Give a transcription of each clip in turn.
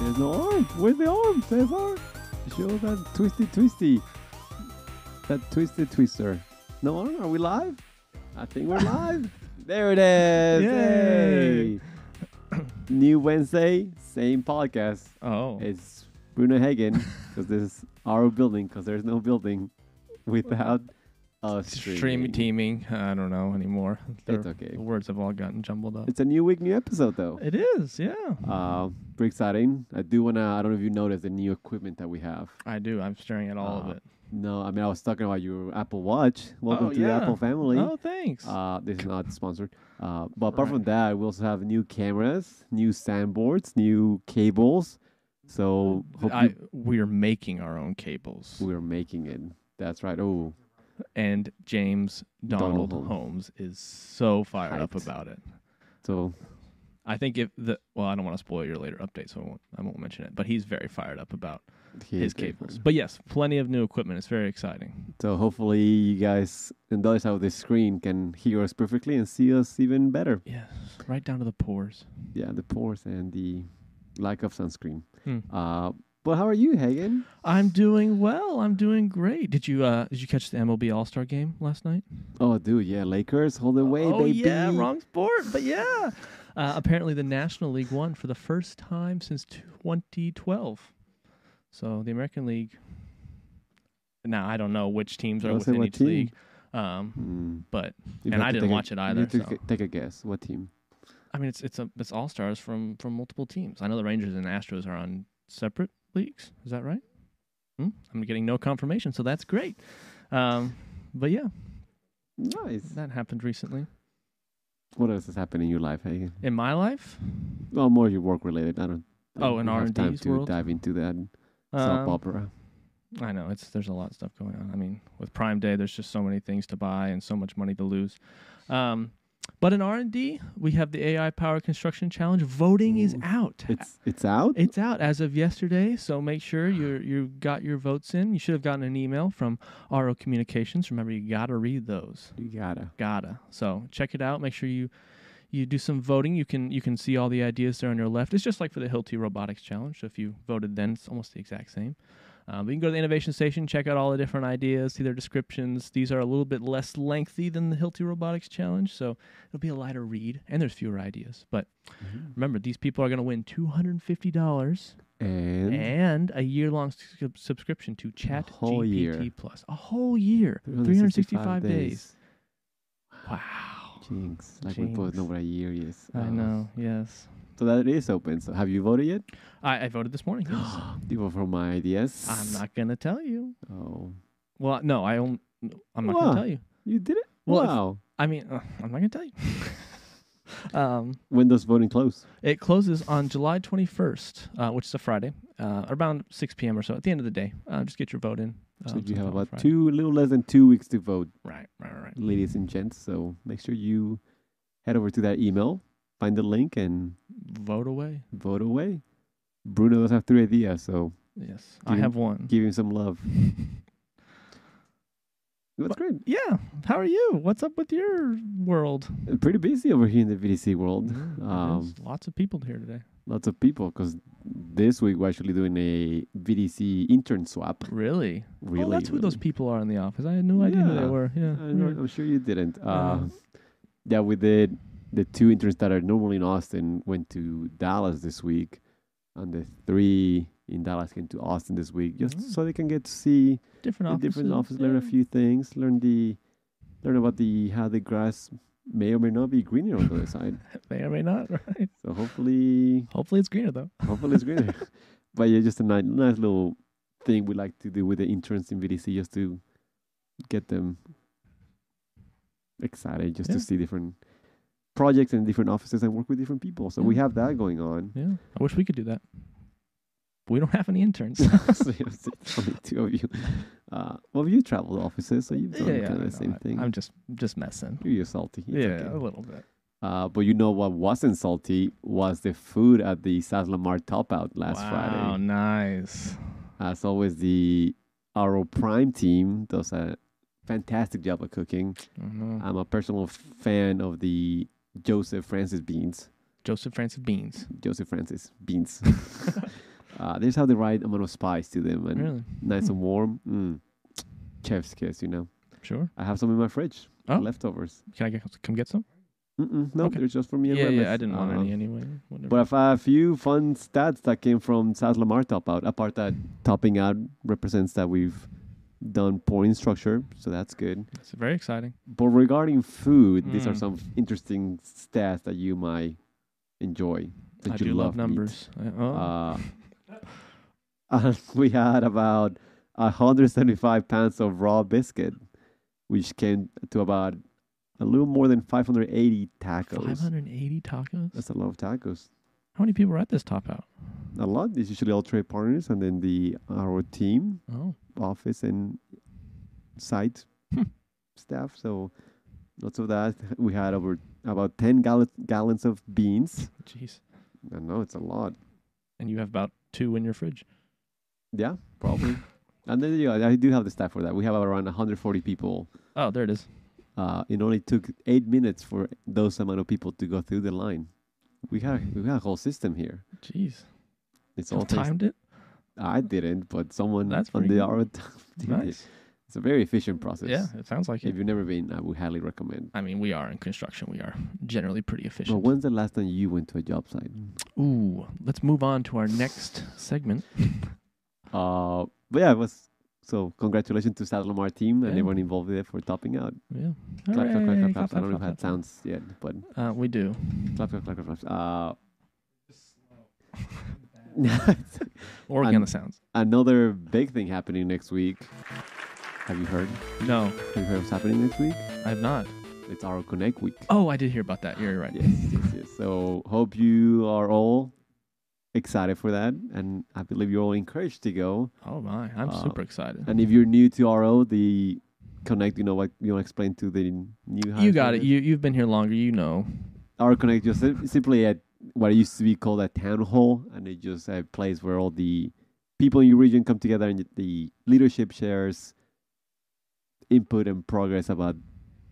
There's no arm. Where's the arm, Cesar? Show that twisty twisty. That twisted twister. No arm? Are we live? I think we're live. There it is. Yay. Hey. New Wednesday, same podcast. Oh, It's Bruno Hagen because this is our building because there's no building without us stream teaming. I don't know anymore. It's okay. The words have all gotten jumbled up. It's a new week, new episode though. It is, yeah. Uh, pretty exciting. I do wanna. I don't know if you noticed the new equipment that we have. I do. I'm staring at all Uh, of it. No, I mean I was talking about your Apple Watch. Welcome Oh, to the. Apple family. Oh, thanks. Uh, this is not sponsored. Uh, but apart from that, we also have new cameras, new sandboards, new cables. So I, we're making our own cables, we're making it. That's right. Oh, and James Donald, Donald Holmes is so fired up about it. so I think if the well, I don't want to spoil your later update, so I won't, I won't mention it. But he's very fired up about he his is very cables. But yes, plenty of new equipment. It's very exciting. So hopefully you guys on the other side of the screen can hear us perfectly and see us even better. Yes, right down to the pores. Yeah, the pores and the lack of sunscreen. Hmm. Uh, but how are you, Hagen? I'm doing well. I'm doing great. Did you uh did you catch the MLB All Star game last night? Oh, dude, yeah, Lakers, hold away, oh baby. yeah, wrong sport, but yeah. Uh, apparently, the National League won for the first time since 2012. So the American League. Now I don't know which teams are I'll within each team. league, um, Hmm. but You And I didn't take a- watch it either, so. g- take a guess. What team? I mean it's it's a it's all stars from from multiple teams. I know the Rangers and Astros are on separate leagues. Is that right? Hmm? I'm getting no confirmation, so that's great. Um, but yeah, Nice. that happened recently What else has happened in your life, Hagen? in my life. Well, more your work related. I don't. I Oh, in time R&D's to world? dive into that soap Um, opera. I know it's there's a lot of stuff going on. I mean, with Prime Day, there's just so many things to buy and so much money to lose. Um, but in R and D, we have the AI Power Construction Challenge. Voting is out. It's it's out. It's out as of yesterday, so make sure you you got your votes in. You should have gotten an email from RO Communications. Remember, you gotta read those. you gotta. Gotta. So check it out. Make sure you you do some voting. You can you can see all the ideas there on your left. It's just like for the Hilti Robotics Challenge. So if you voted then, it's almost the exact same. Um, but you can go to the Innovation Station, check out all the different ideas, see their descriptions. These are a little bit less lengthy than the Hilti Robotics Challenge, so it'll be a lighter read, and there's fewer ideas. But remember, these people are going to win two hundred and fifty dollars And, a year-long sub- subscription to Chat GPT year. Plus. A whole year, three hundred sixty-five days. Wow. Jinx. Like we both know what a year is. I Uh, know. Yes. So that is open. So have you voted yet? I, I voted this morning. Yes. You vote for my ideas? I'm not gonna tell you. Oh, Well, no, I don't. I'm not Why? gonna tell you. you did it. Well, if- wow. I mean, uh, I'm not gonna tell you. um, when does voting close? it closes on July 21st, uh, which is a Friday, uh, around 6 p.m. or so. At the end of the day, uh, just get your vote in. so um, you have on about Friday. two, a little less than two weeks to vote, Right, right, right, right. ladies and gents. So make sure you head over to that email, find the link, and Vote away. vote away. Bruno does have three ideas, so Yes, I him- have one. give him some love. That's great. Yeah. How are you? What's up with your world? Uh, Pretty busy over here in the VDC world. Mm, it Um. Lots of people here today. Lots of people, because this week we're actually doing a VDC intern swap. Really? Really, oh, that's who those people are in the office. I had no idea who they were. Yeah. I. I'm sure you didn't. Yeah. Uh, yeah, we did. The two interns that are normally in Austin went to Dallas this week, and the three in Dallas came to Austin this week, just Mm. so they can get to see Different offices. different offices, learn a few things, learn the, learn about the how the grass may or may not be greener on the other side. May or may not. Right. So hopefully, Hopefully, it's greener though. hopefully it's greener. but yeah, just a nice, nice little thing we like to do with the interns in VDC, just to get them excited, just Yeah. to see different projects and different offices and work with different people. So we have that going on. Yeah. I wish we could do that. But we don't have any interns. so only two of you. Uh, well, you traveled offices, so you've done kind of the same I- thing. I'm just just messing. You're salty. It's yeah, okay. a little bit. Uh, but you know what wasn't salty was the food at the South Lamar Top Out last wow, Friday. Oh, nice. As always, the RO Prime team does a fantastic job of cooking. Mhm. I'm a personal fan of the Joseph Francis beans. Joseph Francis Beans. Joseph Francis beans. Uh, they just have the right amount of spice to them and Really? nice and warm. Mm. Chef's kiss, you know. Sure. I have some in my fridge. Oh. Leftovers. Can I get, come get some? Mm-mm, no, Okay. they're just for me and Yeah, yeah. I didn't want Uh, any anyway. Whatever. But a few fun stats that came from South Lamar top out. A part that topping out represents that we've done point structure, so that's good. it's very exciting. But regarding food, these are Mm. some interesting stats that you might enjoy. That I you do love, meat. numbers. I- oh. Uh, we had about 175 pounds of raw biscuit, which came to about a little more than 580 tacos. 580 tacos. That's a lot of tacos. How many people were at this top out? A lot. It's usually all trade partners and then the our team, Oh, office and site Hmm. staff. So lots of that. We had over about 10 gall- gallons of beans. jeez. I know it's a lot. And you have about two in your fridge. Yeah, probably. and then yeah, I do have the staff for that. We have around 140 people. Oh, there it is. Uh, it only took eight minutes for those amount of people to go through the line. We had we had a whole system here. Jeez. It's all timed it? I didn't, but someone That's on the good. hour did it. Nice. It's a very efficient process. Yeah, it sounds like If it. you've never been, I would highly recommend. I mean, we are in construction. We are generally pretty efficient. But efficient. when's the last time you went to a job site? Ooh, let's move on to our next segment. Uh, but yeah, it was so. Congratulations to South Lamar team and everyone involved there for topping out. Yeah. Clap, clap, clap, Hooray, clap, clap. I don't know if that clap, sounds yet, but. Uh, we do. clap, clap, clap, clap, clap. Uh, Organ And- the sounds. another big thing happening next week. Have you heard? No, Have you heard what's happening next week? I have not. It's our Connect week. Oh, I did hear about that. You're right. Yes, yes, yes. So hope you are all excited for that, and I believe you're all encouraged to go. Oh my, I'm Uh, super excited. And if you're new to RO, the Connect, you know what you want to explain to the new You got it. You you've been here longer. You know. Our Connect just sim- simply at what used to be called a town hall, and it's just a place where all the people in your region come together and the leadership shares input and progress about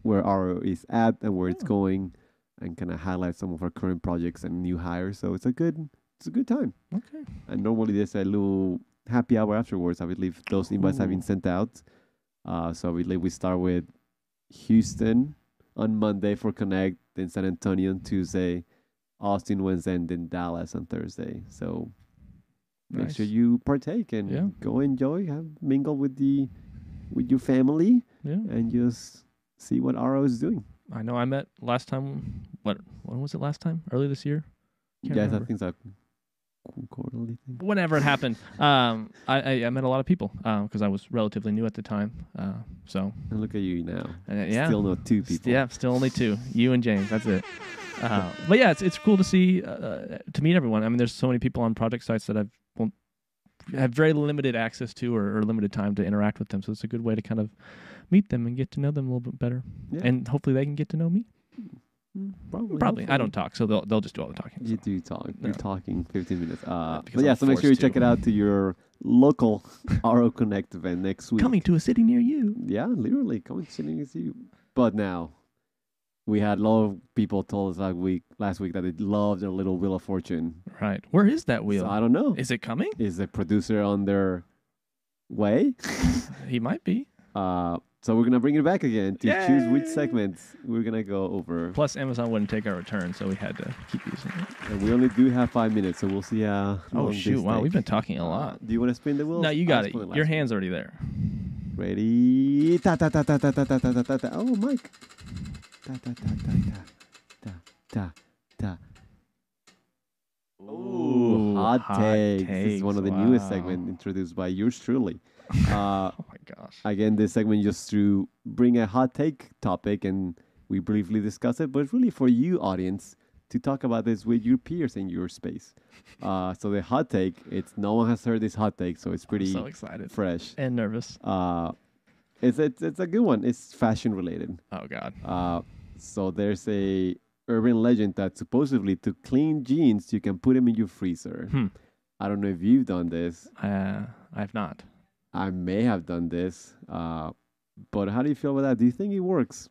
where RO is at and where it's Oh. going, and kind of highlight some of our current projects and new hires. So it's a good it's a good time. Okay. And normally there's a little happy hour afterwards. I believe those invites have been sent out. Uh, so I believe we start with Houston on Monday for Connect, then San Antonio on Tuesday, Austin Wednesday, and then Dallas on Thursday. So make sure you partake and Yeah. go enjoy, have mingle with the with your family, Yeah. and just see what RO is doing. I know. I met last time. What? When was it last time? Early this year. Can't yes, remember. I think it's quarterly thing. Whenever it happened, um, I, I I met a lot of people because I was relatively new at the time. Uh, so And look at you now. uh, yeah. Still not two people. Yeah, still only two. You and James. That's it. Uh, but yeah, it's it's cool to see uh, to meet everyone. I mean, there's so many people on project sites that I've won't have very limited access to or, or limited time to interact with them. So it's a good way to kind of meet them and get to know them a little bit better, Yeah. and hopefully they can get to know me. Probably. Probably I don't talk, so they'll they'll just do all the talking. You do talk. No. You're talking 15 minutes. Uh, but yeah, I'm so make sure you forced check it out to your local RO Connect event next week. Coming to a city near you. Yeah, literally coming to a city near you. But now, we had a lot of people told us last week, last week that they loved their little Wheel of Fortune. Right. Where is that wheel? So I don't know. is it coming? Is the producer on their way? He might be. Uh, so we're gonna bring it back again to choose which Yay! segments we're gonna go over. Plus, Amazon wouldn't take our return, so we had to keep using it. And we only do have five minutes, so we'll see how. Oh shoot! this Wow, we've been talking a lot. Do you want to spin the wheel? No, you I'll got it. spin last Your one. hand's already there. Ready? Ta ta ta ta ta ta ta ta ta ta ta. Oh, Mike. Ta ta ta ta ta ta ta ta. Ooh, hot, hot takes. This is one of the takes, newest segments introduced by yours truly. Uh, Oh my gosh. again, this segment just to bring a hot take topic and we briefly discuss it, but really for you, audience, to talk about this with your peers in your space. Uh, so the hot take, it's no one has heard this hot take, so it's I'm pretty so excited fresh. and nervous. Uh, it's, it's it's a good one. It's fashion related. Oh god. Uh, so there's a urban legend that supposedly to clean jeans you can put them in your freezer. Hmm. I don't know if you've done this. Uh, I've not. I may have done this. Uh, but how do you feel about that? Do you think it works?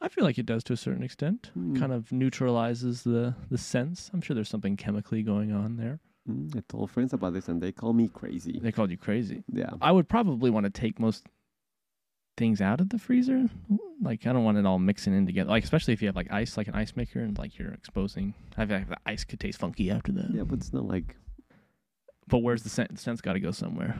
I feel like it does to a certain extent. Hmm. Kind of neutralizes the the sense. I'm sure there's something chemically going on there. Mm, I told friends about this and they call me crazy. They called you crazy. Yeah. I would probably want to take most things out of the freezer. Like I don't want it all mixing in together. Like especially if you have like ice, like an ice maker, and like you're exposing. I feel like the ice could taste funky after that. Yeah, but it's not like But where's the scent? The scent's got to go somewhere.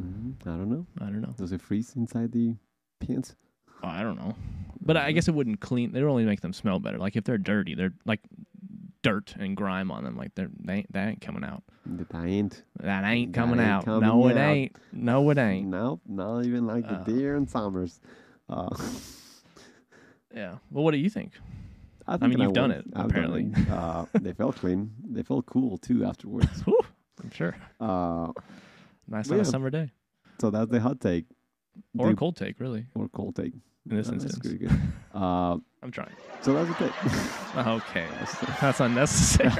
mm, I don't know. I don't know. Does it freeze inside the pants? Oh, I don't know. But I guess it wouldn't clean. They would only make them smell better. Like if they're dirty, they're like dirt and grime on them. Like they're they ain't, that ain't coming out. That ain't. That ain't That coming ain't out. coming no, it out. ain't. No, it ain't. No, not even like Uh. the deer and summers. Uh, Yeah. Well, what do you think? I, mean, think you've done it, I've apparently. Done it. Uh, they felt clean. They felt cool too afterwards. I'm sure. Uh, Nice on a summer day so that's the hot take or a cold take, really. or cold take. In this that's instance, pretty good. Uh, I'm trying. so that's okay. Okay, that's unnecessary.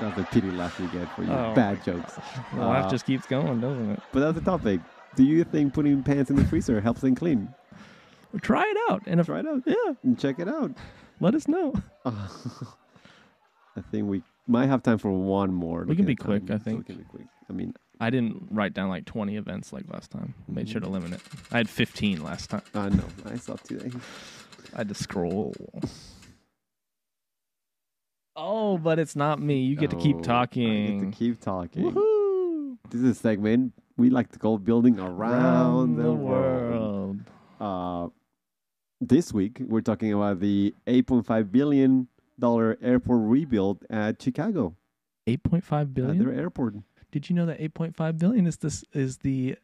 that's the pity laugh you get for your Oh bad jokes. the Uh, just keeps going, doesn't it? But that's the topic. Do you think putting pants in the freezer helps them clean? Try it out, and if Try it out yeah, and check it out. let us know. I think we might have time for one more. We can be quick. I think. We can be quick. I mean, I didn't write down like 20 events like last time. Made sure to limit it. I had 15 last time. I know. I saw today. I had to scroll. Oh, but it's not me. You get to Oh, keep I talking. get to keep talking. This is a segment we like to call building around, the, world. Uh, this week we're talking about the 8.5 billion dollar airport rebuild at Chicago, 8.5 billion. at their airport. Did you know that 8.5 billion is this is the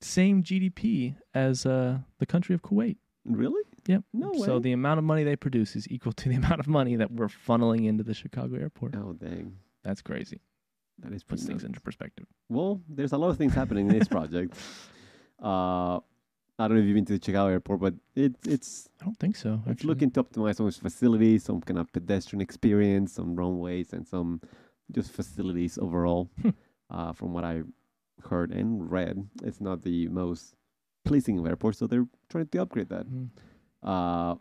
same GDP as uh, the country of Kuwait? Really? Yep. No way. So the amount of money they produce is equal to the amount of money that we're funneling into the Chicago airport. oh dang, That's crazy. that is Puts things into perspective. Well, there's a lot of things happening in this project. Uh, I don't know if you've been to the Chicago airport, but it, it's I don't think so. it's looking to optimize some facilities, some kind of pedestrian experience, some runways, and some just facilities overall. Hmm. uh, from what I heard and read, it's not the most pleasing of airports, so they're trying to upgrade that. Mhm. Uh,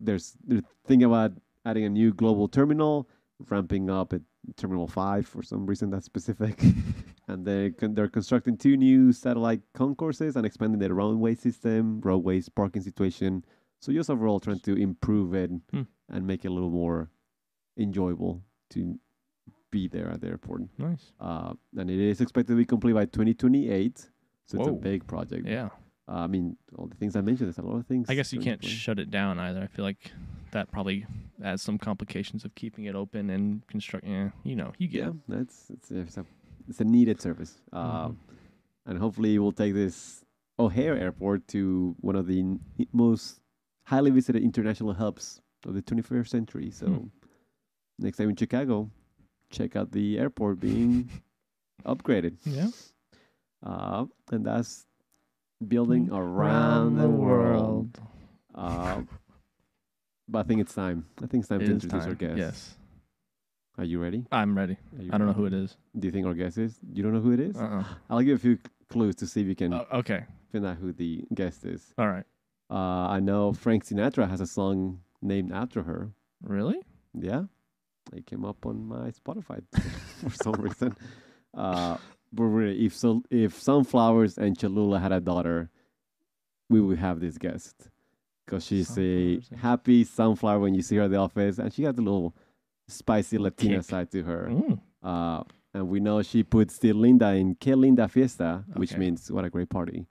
there's they're thinking about adding a new global terminal, ramping up at Terminal Five for some reason that's specific, and they con- they're constructing two new satellite concourses and expanding their runway system, roadways, parking situation. So just overall trying to improve it Hmm. and make it a little more enjoyable to be there at the airport. Nice. Uh, and it is expected to be complete by 2028. So it's a big project. Yeah. Uh, I mean, all the things I mentioned, there's a lot of things. I guess you can't shut it down either. I feel like that probably adds some complications of keeping it open and constructing. Yeah, you know, you get yeah, it. that's it's, it's a it's a needed service, uh, Mhm. and hopefully we'll take this O'Hare Airport to one of the n- most highly visited international hubs of the 21st century. So Hmm. next time in Chicago, check out the airport being upgraded, Yeah. uh, and that's building around the world. Uh, but I think it's time. I think it's time It to introduce our guest. Yes. Are you ready? I'm ready. You I don't know who it is. Do you think our guest is? You don't know who it is? Uh-uh. I'll give a few clues to see if you can Oh, okay. find out who the guest is. All right. Uh, I know Frank Sinatra has a song named after her. Really? Yeah, it came up on my Spotify for some reason. Uh, but really, if so, if Sunflowers and Cholula had a daughter, we would have this guest because she's a Sunflowers and- happy sunflower when you see her at the office, and she has a little spicy Latina Kick. side to her. Mm. Uh, and we know she puts the Linda in Que Linda Fiesta, which Okay. means what a great party.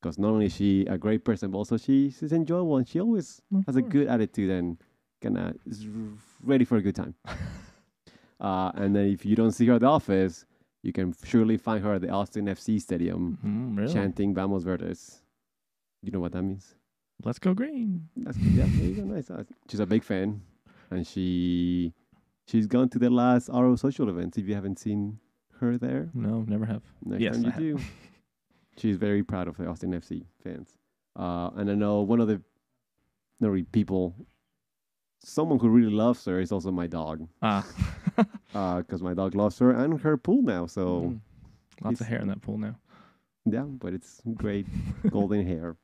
Because not only is she a great person, but also she, she's enjoyable and she always Of has a good attitude and kind of is ready for a good time. uh, and then if you don't see her at the office, you can surely find her at the Austin FC Stadium Mm, really? chanting Vamos Verdes. You know what that means? Let's go green. That's yeah, there you go. Nice. Uh, She's a big fan, and she she's gone to the last RO social events. If you haven't seen her there, No, never have. next Yes, time you have. do, she's very proud of the Austin FC fans. Uh, and I know one of the people, someone who really loves her is also my dog, Ah. because my dog loves her and her pool now. So Mm. Lots of hair in that pool now. yeah, but it's great golden hair.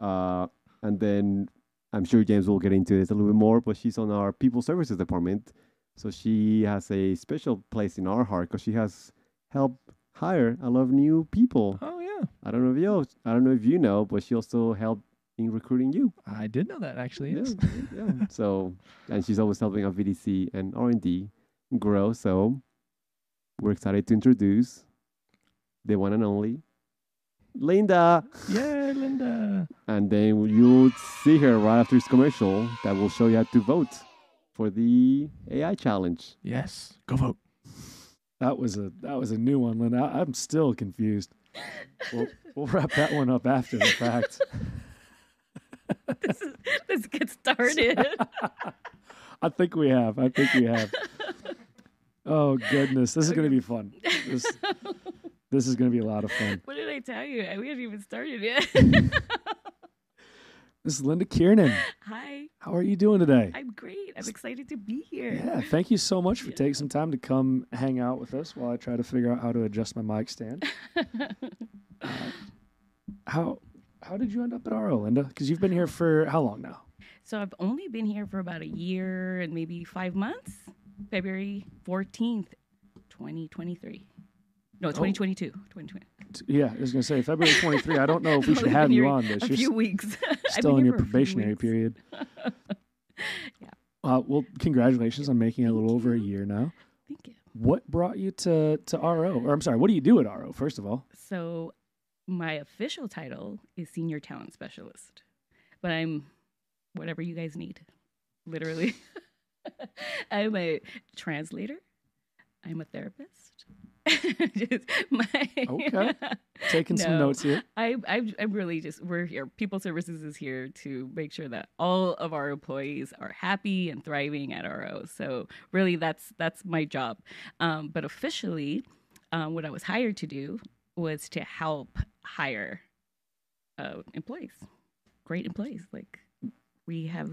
Uh, and then I'm sure James will get into this a little bit more, but she's on our people services department, So she has a special place in our heart because she has helped hire a lot of new people. Oh yeah, I don't know if you, I don't know if you know, but she also helped in recruiting you. I did know that actually. Yes. Yeah, yeah. So, and she's always helping our VDC and R and D grow. So, we're excited to introduce the one and only Linda. Yeah, Linda. And then you'll see her right after this commercial that will show you how to vote for the AI challenge. Yes, go vote. That was a that was a new one, Linda. I, I'm still confused. We'll, we'll wrap that one up after the fact. this is let's get started. I think we have. I think we have. Oh goodness, this is going to be fun. This, this is going to be a lot of fun. what did I tell you? We haven't even started yet. This is Linda Kiernan. Hi, How are you doing today? I'm great. I'm excited to be here. Yeah, thank you so much for Yeah. taking some time to come hang out with us while I try to figure out how to adjust my mic stand. Uh, how how did you end up at RO, Linda? Because you've been here for how long now? So I've only been here for about a year and maybe five months. February 14th, 2023. No, 2022. 2020. Yeah, I was going to say February 23. I don't know if we should have you on this. A You're few weeks. Still in your for a few probationary period. Yeah. Uh, well, congratulations on making it a Thank little over a year now. Thank you. What brought you to to RO? Or I'm sorry, what do you do at RO? First of all, So my official title is Senior Talent Specialist, but I'm whatever you guys need, literally. I'm a translator. I'm a therapist. Just my- Okay. taking some notes here. I, I, I'm really just, we're here. People Services is here to make sure that all of our employees are happy and thriving at RO. So really, that's that's my job. Um, but officially, um, what I was hired to do was to help hire uh, employees, great employees. Like we have,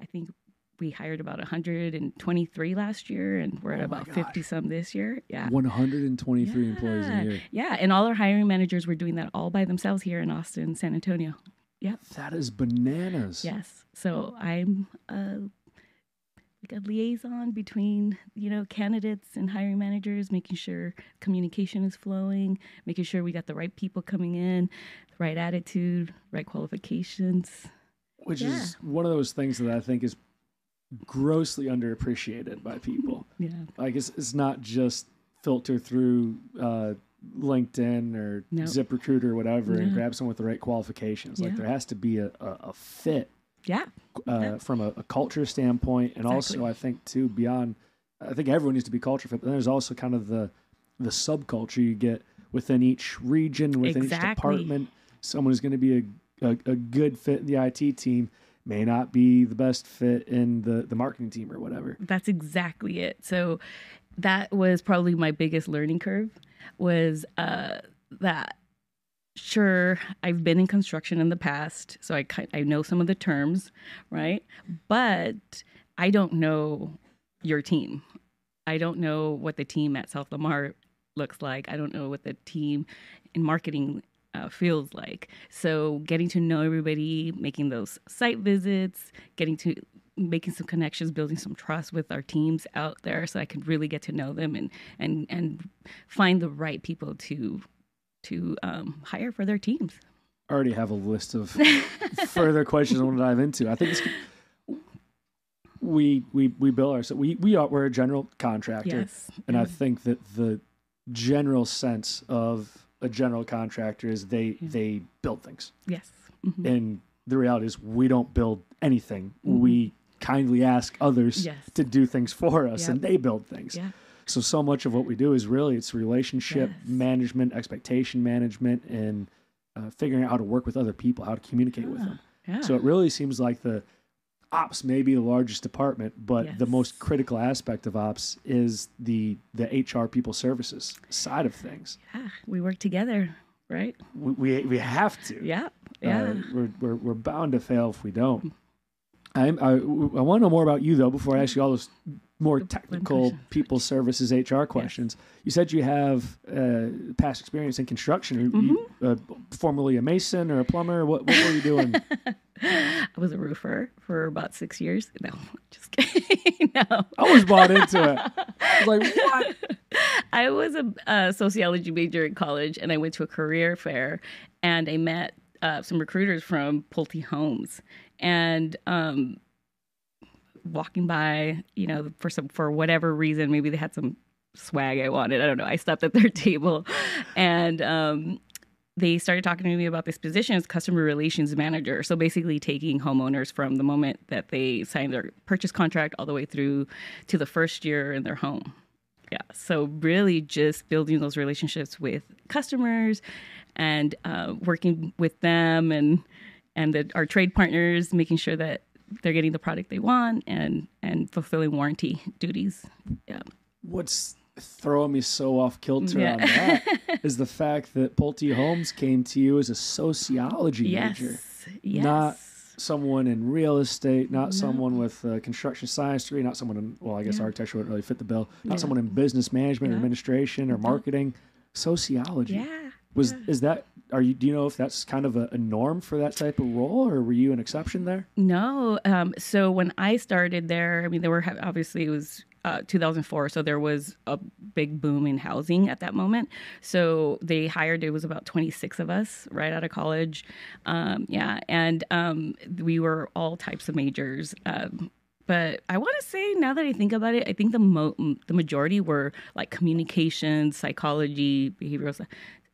I think we hired about 123 last year, and we're at Oh about 50 some this year. Yeah. 123 employees a year. Yeah, and all our hiring managers were doing that all by themselves here in Austin, San Antonio. Yep. That is bananas. Yes. So I'm uh, like a liaison between you know candidates and hiring managers, making sure communication is flowing, making sure we got the right people coming in, the right attitude, right qualifications. Which Yeah. is one of those things that I think is grossly underappreciated by people. Yeah. like it's, it's not just filter through uh, LinkedIn or No. ZipRecruiter or whatever and grab someone with the right qualifications. Like Yeah. there has to be a, a, a fit Yeah. uh, Yeah. from a, a culture standpoint, and also I think too beyond. I think everyone needs to be culture fit, but then there's also kind of the the subculture you get within each region, within each department. Someone who's going to be a, a a good fit in the IT team may not be the best fit in the the marketing team or whatever. That's exactly it. So that was probably my biggest learning curve was uh, that sure I've been in construction in the past, so I I know some of the terms, right? But I don't know your team. I don't know what the team at South Lamar looks like. I don't know what the team in marketing uh, feels like. So getting to know everybody, making those site visits, getting to making some connections, building some trust with our teams out there, so I can really get to know them and and and find the right people to to um, hire for their teams. I already have a list of further questions I want to dive into. I think it's, we we we bill ourselves. We we are we're a general contractor, Yes, and I think that the general sense of a general contractor is they Yeah. they build things, yes, Mhm. and the reality is we don't build anything. Mhm. We kindly ask others yes, to do things for us, Yep. and they build things. yeah, So so much of what we do is really it's relationship Yes. management, expectation management, and uh, figuring out how to work with other people, how to communicate with Ah, them. yeah. So it really seems like the ops may be the largest department, but the most critical aspect of ops is the the HR people services side of things. yeah, we work together, right? We we, we have to. Yeah, Uh, yeah. we're, we're we're bound to fail if we don't. I'm, I I want to know more about you though before I ask you all those more technical people services HR questions. You said you have uh, past experience in construction. Are Mm-hmm. you uh, formerly a mason or a plumber? What what were you doing? I was a roofer for about six years. No, just kidding. know. I was bought into it. I was like, what? I was a, a sociology major in college, and I went to a career fair, and I met uh, some recruiters from Pulte Homes, and um, walking by, you know, for some for whatever reason, maybe they had some swag I wanted. I don't know. I stopped at their table, and um, they started talking to me about this position as customer relations manager. So basically, taking homeowners from the moment that they sign their purchase contract all the way through to the first year in their home. Yeah. So really, just building those relationships with customers and uh, working with them and and the, our trade partners, making sure that they're getting the product they want and and fulfilling warranty duties. Yeah. What's throwing me so off kilter Yeah. on that is the fact that Pulte Homes came to you as a sociology Yes. major. Yes. Not someone in real estate, not No. someone with a construction science degree, not someone in, well, I guess Yeah. architecture wouldn't really fit the bill, not Yeah. someone in business management or administration or uh-huh. marketing, sociology. yeah. Was is that are you do you know if that's kind of a, a norm for that type of role or were you an exception there? No. Um, so when I started there, I mean, there were obviously it was uh, 2004, so there was a big boom in housing at that moment. So they hired. It was about 26 of us right out of college. Um, yeah, and um, we were all types of majors. Um, but I want to say now that I think about it, I think the mo- the majority were like communication, psychology, behavioral.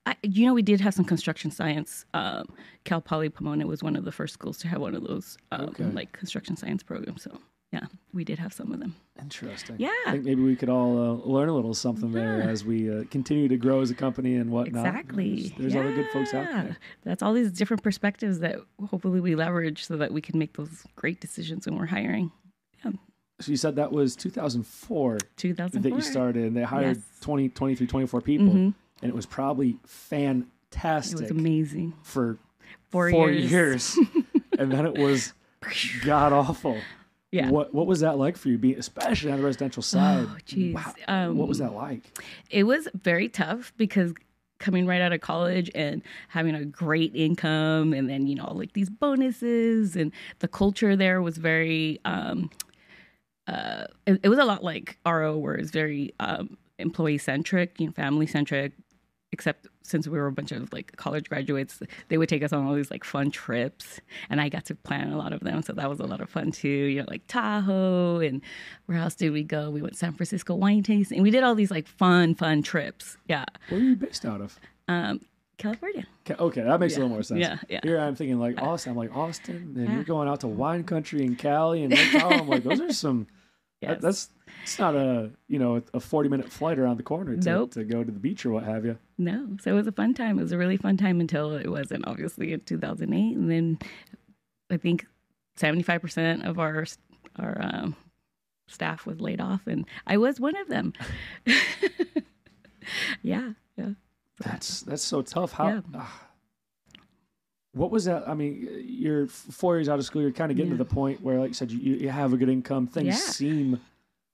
I, you know, we did have some construction science. Um, Cal Poly Pomona was one of the first schools to have one of those um, Okay. like construction science programs. So yeah, we did have some of them. Interesting. Yeah. I think maybe we could all uh, learn a little something there as we uh, continue to grow as a company and whatnot. Exactly. There's, there's other good folks out there. That's all these different perspectives that hopefully we leverage so that we can make those great decisions when we're hiring. Yeah. So you said that was 2004 2004. that you started and they hired Yes. 20, 23, 24 people. Mhm. And it was probably fantastic. It was amazing. for Four, four years. years. and then it was god awful. Yeah. What what was that like for you, being especially on the residential side? Oh, jeez. Wow. Um, what was that like? It was very tough because coming right out of college and having a great income and then you know like these bonuses and the culture there was very um uh it, it was a lot like RO where it's very um employee centric, you know, family centric except since we were a bunch of like college graduates, they would take us on all these like fun trips, and I got to plan a lot of them, so that was a lot of fun too. You know, like Tahoe, and where else did we go? We went San Francisco wine tasting. We did all these like fun, fun trips. Yeah, Where are you based out of? um, California. Okay, okay, that makes a little more sense. Yeah, yeah. Here I'm thinking like Austin. I'm like Austin, and Yeah. you're going out to wine country in Cali and Tahoe. I'm like those are some. Yes. That, that's it's not a you know a 40 minute flight around the corner to, Nope. to go to the beach or what have you. No, so it was a fun time. It was a really fun time until it wasn't, obviously, in 2008. And then I think 75% of our our um, staff was laid off, and I was one of them. yeah, yeah. That's that's so tough. How? Yeah. ah. What was that? I mean, you're four years out of school. You're kind of getting Yeah. to the point where, like you said, you, you have a good income. Things Yeah. seem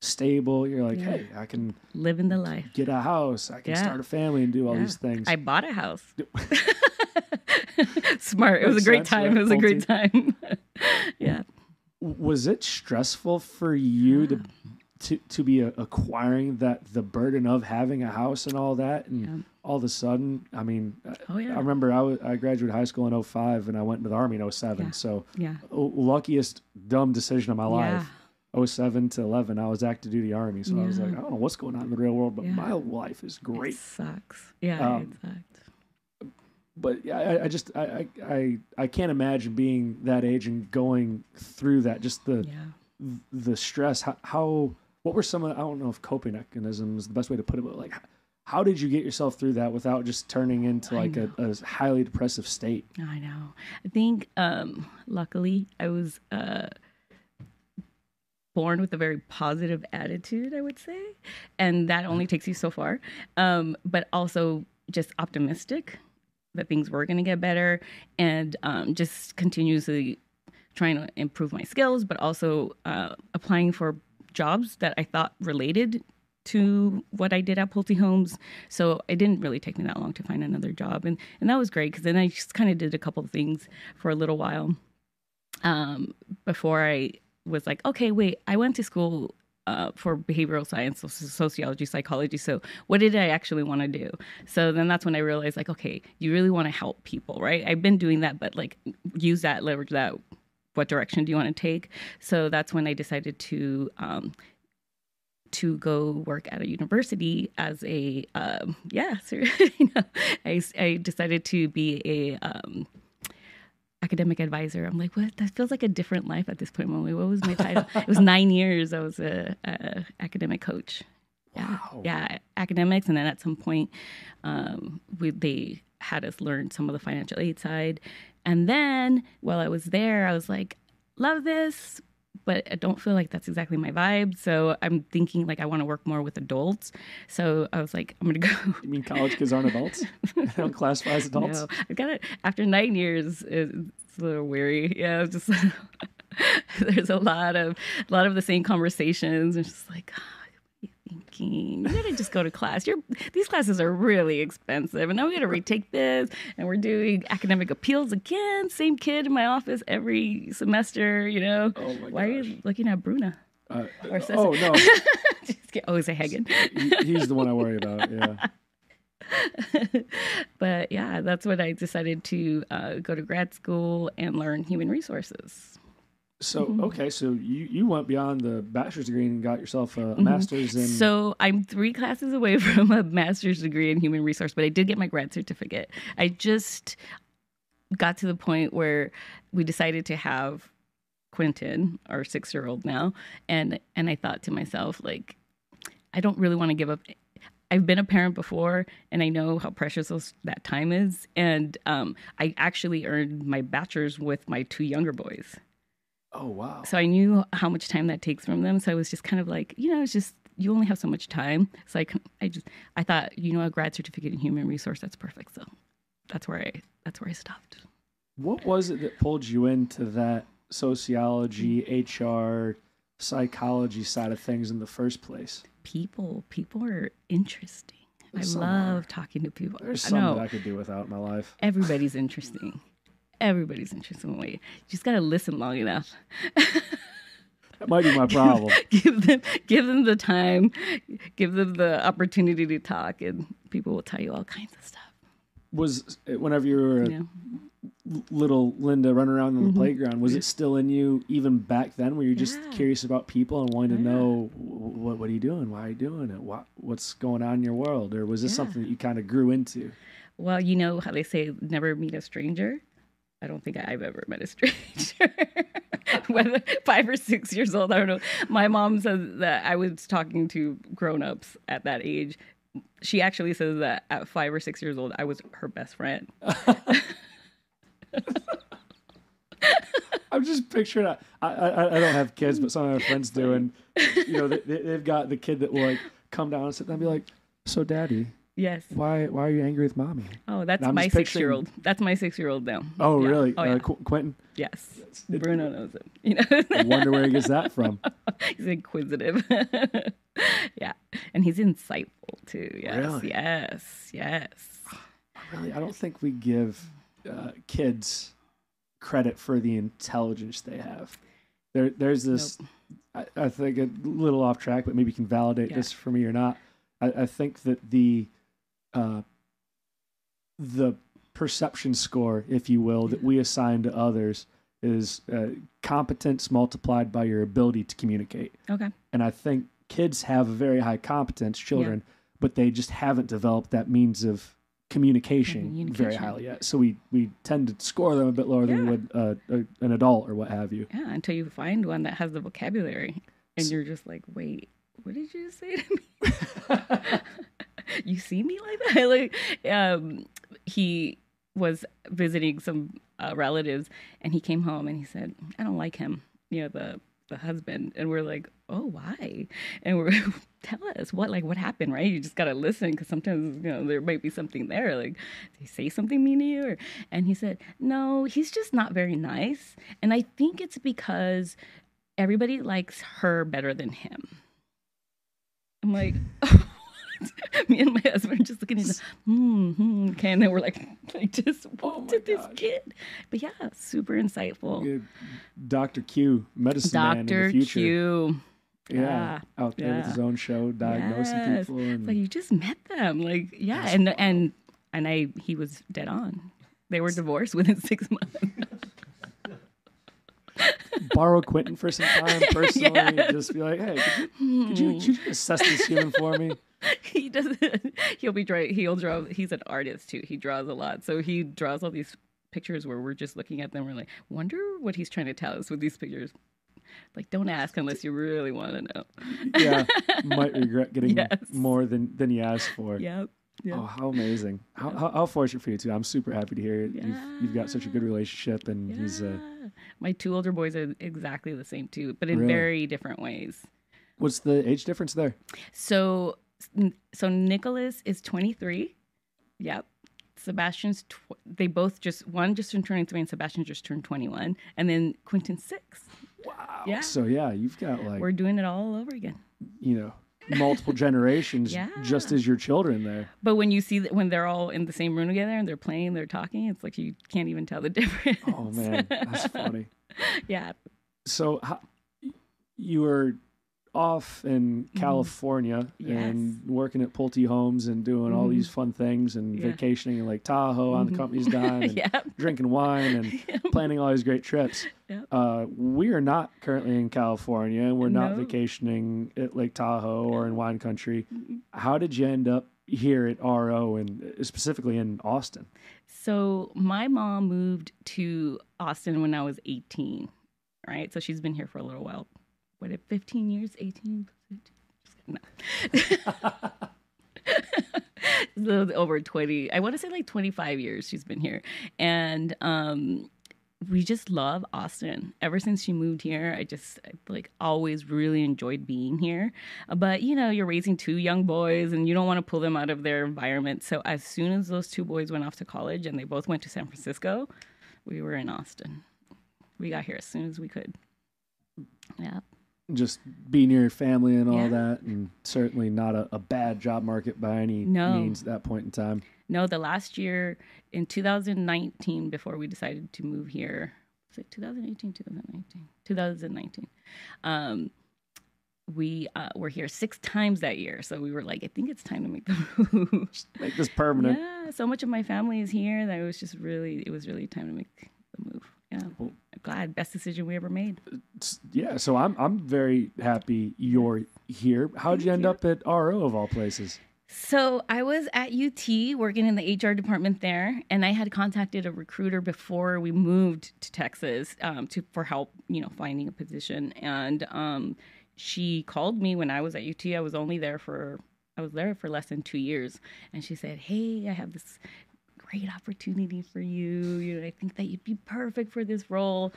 stable. You're like, Yeah. hey, I can live in the life. get a house. I can start a family and do all these things. I bought a house. Smart. It was a great time. It was a great time. yeah. was it stressful for you to to to be uh, acquiring that the burden of having a house and all that and Yeah. all of a sudden i mean I- Oh yeah. i remember I wa- I graduated high school in 05 and i went into the army in 07 Yeah. so yeah. luckiest dumb decision of my life 07 to 11 i was active duty army so i was like i don't know what's going on in the real world but my life is great It sucks. Yeah, Um, it sucked. but yeah, I, I just I, I I can't imagine being that age and going through that. Just the Yeah. the stress. How, how what were some of I don't know if coping mechanisms is the best way to put it, but like how did you get yourself through that without just turning into like a, a highly depressive state? I know. I think um luckily I was uh born with a very positive attitude, I would say. And that only takes you so far. Um but also just optimistic that things were going to get better and um just continuously trying to improve my skills but also uh applying for jobs that I thought related to what I did at Pulte Homes. So it didn't really take me that long to find another job, and and that was great because then I just kind of did a couple of things for a little while, um, before I was like, okay, wait, I went to school uh, for behavioral science, sociology, psychology. So, what did I actually want to do? So then that's when I realized, like, okay, you really want to help people, right? I've been doing that, but like, use that, leverage that. What direction do you want to take? So that's when I decided to um, to go work at a university as a um, yeah. So, you know, I I decided to be a um, academic advisor. I'm like, what? That feels like a different life at this point. Molly. What was my title? it was nine years. I was a, a academic coach. Yeah, Wow. yeah, academics, and then at some point, um, we they had us learn some of the financial aid side, and then while I was there, I was like, love this, but I don't feel like that's exactly my vibe. So I'm thinking like I want to work more with adults. So I was like, I'm gonna go. You mean college kids aren't adults? they don't classify as adults? No, I got it after nine years. It's a little weary. Yeah, just there's a lot of a lot of the same conversations. It's just like. "Ah, what are you Thinking. You gotta just go to class. You're, these classes are really expensive, and now we gotta retake this, and we're doing academic appeals again. Same kid in my office every semester. You know, Oh my why are you looking at Bruna? Uh, Or Cesar. oh, no. Just kidding. oh, it's a Hagen. He's the one I worry about. Yeah. but yeah, that's what I decided to uh, go to grad school and learn human resources. So, Mm-hmm. okay. So you, you went beyond the bachelor's degree and got yourself a master's in. Mm-hmm. So I'm three classes away from a master's degree in human resource, but I did get my grad certificate. I just got to the point where we decided to have Quentin, our six year old now, and and I thought to myself, like, I don't really want to give up. I've been a parent before, and I know how precious those, that time is. And um, I actually earned my bachelor's with my two younger boys. Oh, wow. So I knew how much time that takes from them. So I was just kind of like, you know, it's just you only have so much time. So I, I just I thought, you know, a grad certificate in human resource that's perfect. So that's where I that's where I stopped. What was it that pulled you into that sociology, HR, psychology side of things in the first place? People, people are interesting. I love are. talking to people. There's I some know that I could do without in my life. everybody's interesting. Everybody's interesting. Wait, you just gotta listen long enough. That might be my problem. give them give them the time, give them the opportunity to talk, and people will tell you all kinds of stuff. was it whenever you were a Yeah. little Linda running around on the Mhm. playground, was it still in you even back then? Were you just Yeah. curious about people and wanting to Yeah. know what what are you doing? Why are you doing it? What what's going on in your world? Or was this something that you kind of grew into? Well, you know how they say never meet a stranger? I don't think I've ever met a stranger. Whether five or six years old, I don't know. My mom says that I was talking to grown ups at that age. She actually says that at five or six years old, I was her best friend. I'm just picturing. I, I I don't have kids, but some of my friends do, and you know they- they've got the kid that will like come down and sit down and be like, "So, daddy, Yes. why why are you angry with mommy?" Oh, that's I'm my just picturing- six year old. That's my six year old now. Oh, Yeah. really? Oh, uh, yeah. Qu- Quentin, yes. it- Bruno knows it. You know? I wonder where he gets that from. he's inquisitive. yeah, and he's insightful too. Yes, Really? yes, yes. Really, I don't think we give uh, kids credit for the intelligence they have. There, there's this. I, I think a little off track, but maybe you can validate Yeah. this for me or not. I, I think that the uh, the perception score, if you will, that we assign to others is uh, competence multiplied by your ability to communicate. Okay. And I think kids have a very high competence, children, but they just haven't developed that means of communication, very highly yet. So we, we tend to score them a bit lower than we would uh, a, an adult or what have you. Yeah, until you find one that has the vocabulary, and you're just like, wait, what did you say to me? you see me like that? like, um, he was visiting some uh, relatives, and he came home and he said, I don't like him. You know the the husband, and we're like, oh, why? And we're tell us what like what happened, right? You just gotta listen because sometimes you know there might be something there. Like, he say something mean to you? Or, and he said, no, he's just not very nice, and I think it's because everybody likes her better than him. I'm like, me and my husband are just looking at the, hmm, hmm, okay, and then we're like, like just what Oh did this gosh. kid? But yeah, super insightful. Dr. Q, medicine man in Doctor the future. Q. Yeah, out there with his own show, diagnosing Yes. people. And, like you just met them like yeah That's and and and i he was dead on they were divorced within six months borrow Quentin for some time personally. and Just be like, hey, could you, could you, could you hmm. assess this human for me? he doesn't he'll be drawing he'll draw he's an artist too he draws a lot so he draws all these pictures where we're just looking at them we're like wonder what he's trying to tell us with these pictures like don't ask unless you really want to know Yeah, might regret getting Yes. more than than you asked for. yep yep. Oh, how amazing! How, how, how fortunate for you too. I'm super happy to hear it. You've you've got such a good relationship, and he's uh, Yeah. my two older boys are exactly the same too but in Really? very different ways what's the age difference there? So, so Nicholas is 23. Yep. Sebastian's, tw- they both just, one just turned 23 and Sebastian just turned 21. And then Quentin's six. Wow. Yeah. So yeah, you've got like We're doing it all over again. you know multiple generations Yeah. just as your children there. But when you see that when they're all in the same room together and they're playing, they're talking, it's like you can't even tell the difference. Oh man, that's funny. yeah. So how, you were off in California Mm-hmm. Yes. and working at Pulte Homes and doing all Mhm. these fun things and Yeah. vacationing in Lake Tahoe on the Mhm. company's dime and yeah. drinking wine and planning all these great trips. Yep. Uh, we are not currently in California and we're not vacationing at Lake Tahoe or in wine country. How did you end up here at RO and specifically in Austin? So my mom moved to Austin when I was 18, right? So she's been here for a little while. What, 15 years? 18? 15? No. a little over 20. I want to say like 25 years she's been here. And um, we just love Austin. Ever since she moved here, I just like always really enjoyed being here. But you know, you're raising two young boys and you don't want to pull them out of their environment. So as soon as those two boys went off to college and they both went to San Francisco, we were in Austin. We got here as soon as we could. Yeah. Just be near your family and all Yeah. that, and certainly not a, a bad job market by any No. means at that point in time. No, the last year in 2019, before we decided to move here, was it 2018, 2019? 2019. Um, we uh, were here six times that year. So we were like, I think it's time to make the move. Make this permanent. yeah, so much of my family is here that it was just really, it was really time to make the move. Yeah. Well- glad. Best decision we ever made. Yeah, so I'm I'm very happy you're here. How'd you end up at RO of all places? So I was at UT working in the HR department there, and I had contacted a recruiter before we moved to Texas um, to for help, you know, finding a position. And um, she called me when I was at UT. I was only there for I was there for less than two years, and she said, "Hey, I have this." Great opportunity for you. You know, I think that you'd be perfect for this role.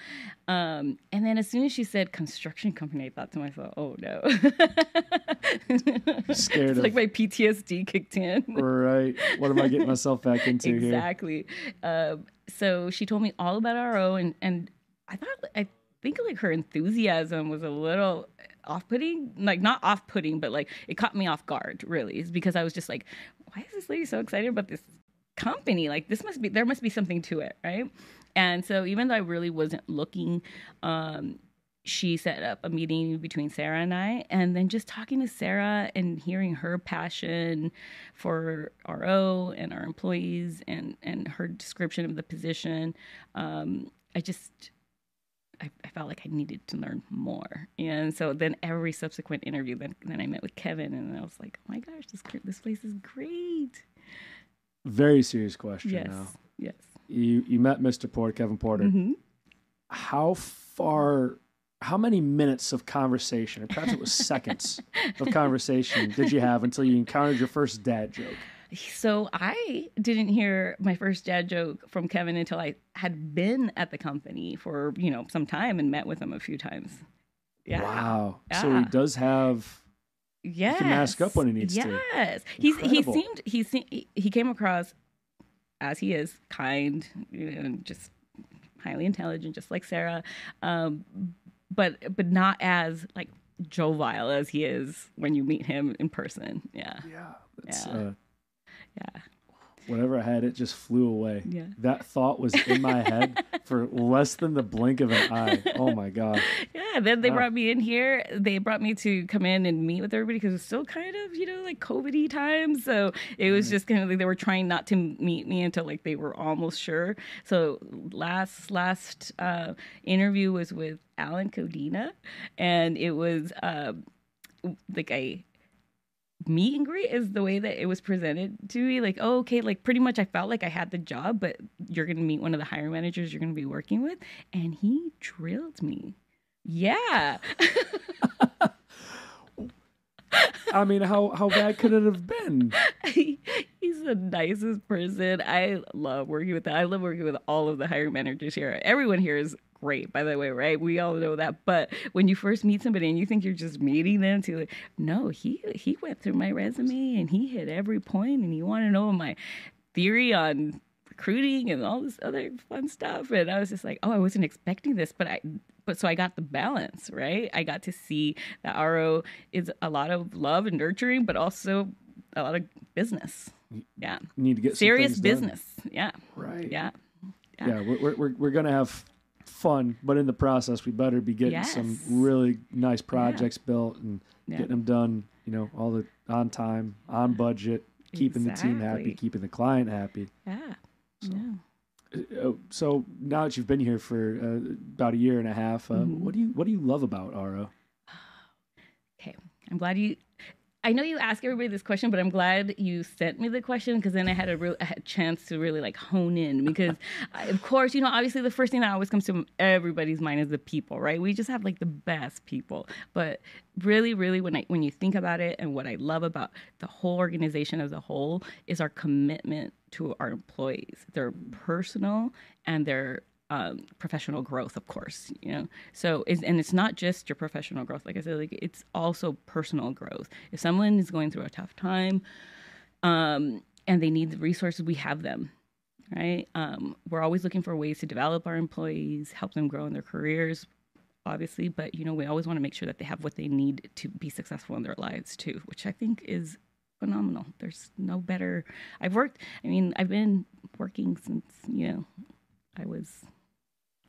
Um, and then as soon as she said construction company, I thought to myself, "Oh no!" Scared it's of- like my PTSD kicked in. Right. What am I getting myself back into here? exactly. Um, so she told me all about RO, and and I thought I think like her enthusiasm was a little off-putting, like not off-putting, but like it caught me off guard. Really, is because I was just like, why is this lady so excited about this company? Like this must be there must be something to it, right? And so even though I really wasn't looking, um, she set up a meeting between Sarah and I, and then just talking to Sarah and hearing her passion for RO and our employees and and her description of the position, um, I just I, I felt like I needed to learn more. And so then every subsequent interview, then then I met with Kevin, and I was like, oh my gosh, this this place is great. Very serious question Yes, now. yes. You you met Mr. Porter, Kevin Porter. Mhm. How far how many minutes of conversation, or perhaps it was seconds of conversation did you have until you encountered your first dad joke? So I didn't hear my first dad joke from Kevin until I had been at the company for you know some time and met with him a few times. Yeah. Wow. So he does have Yes. can mask up when he needs yes. to. Yes. He's he seemed he se- he he came across as he is kind you know, and just highly intelligent, just like Sarah, um, but but not as like jovial as he is when you meet him in person. Yeah. yeah. That's Yeah. uh Yeah. Whatever I had, it just flew away. Yeah. That thought was in my head for less than the blink of an eye. Oh my god. Yeah, then they Wow. brought me in here. They brought me to come in and meet with everybody because it's still kind of, you know, like COVID times. So it was just kind of like they were trying not to meet me until like they were almost sure. So last last uh, interview was with Alan Codina, and it was uh, like a meet and greet is the way that it was presented to me. Like, oh, okay, like pretty much I felt like I had the job, but you're gonna meet one of the hiring managers you're gonna be working with, and he drilled me. Yeah. I mean, how how bad could it have been? He's the nicest person. I love working with him. I love working with all of the hiring managers here. Everyone here is great, by the way, right? We all know that. But when you first meet somebody and you think you're just meeting them to like, no, he he went through my resume and he hit every point and he wanted to know my theory on recruiting and all this other fun stuff. And I was just like, oh, I wasn't expecting this, but I but so I got the balance, right? I got to see that RO is a lot of love and nurturing, but also a lot of business. Yeah. You need to get some Serious things done. business. Yeah. Right. Yeah. Yeah, we're, we're we're we're gonna have fun, but in the process, we better be getting some really nice projects built and Yeah. getting them done. You know, all the on time, on budget, keeping the team happy, keeping the client happy. Yeah. So- Yeah. Uh, so now that you've been here for uh, about a year and a half, uh, Mhm. what do you what do you love about RO? Okay. I'm glad you. I know you ask everybody this question, but I'm glad you sent me the question because then I had a real I had a chance to really like hone in because, I- of course, you know, obviously the first thing that always comes to everybody's mind is the people, right? We just have like the best people, but really, really, when I when you think about it, and what I love about the whole organization as a whole is our commitment to our employees, their personal and their um, professional growth, of course, you know. So, is and it's not just your professional growth. Like I said, like it's also personal growth. If someone is going through a tough time, um, and they need the resources, we have them, right? Um, we're always looking for ways to develop our employees, help them grow in their careers, obviously. But you know, we always want to make sure that they have what they need to be successful in their lives too, which I think is phenomenal. There's no better. I've worked. I mean, I've been working since you know I was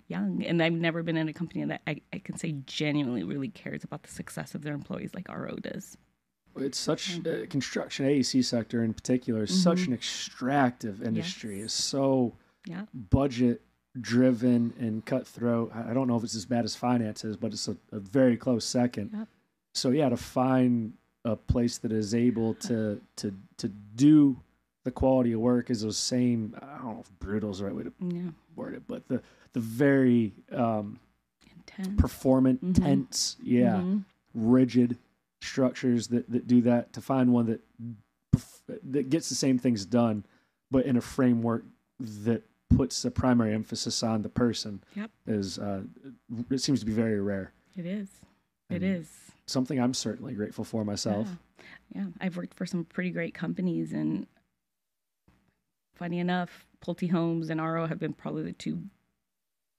young, and I've never been in a company that I, I can say genuinely really cares about the success of their employees like RO does. It's such uh, construction AEC sector in particular is such Mhm. an extractive industry. Yes. It's so Yeah. budget driven and cutthroat. I I don't know if it's as bad as finances, but it's a, a very close second. Yep. So yeah, to find a place that is able to to to do the quality of work is those same I don't know if brutal is the right way to Yeah. It, but the the very um, Intense. performant, Mhm. tense, yeah, Mhm. rigid structures that, that do that to find one that that gets the same things done but in a framework that puts the primary emphasis on the person Yep. is uh, it seems to be very rare It is. It And is. something i'm certainly grateful for myself Yeah. yeah. I've worked for some pretty great companies, and funny enough, Pulte Homes and RO have been probably the two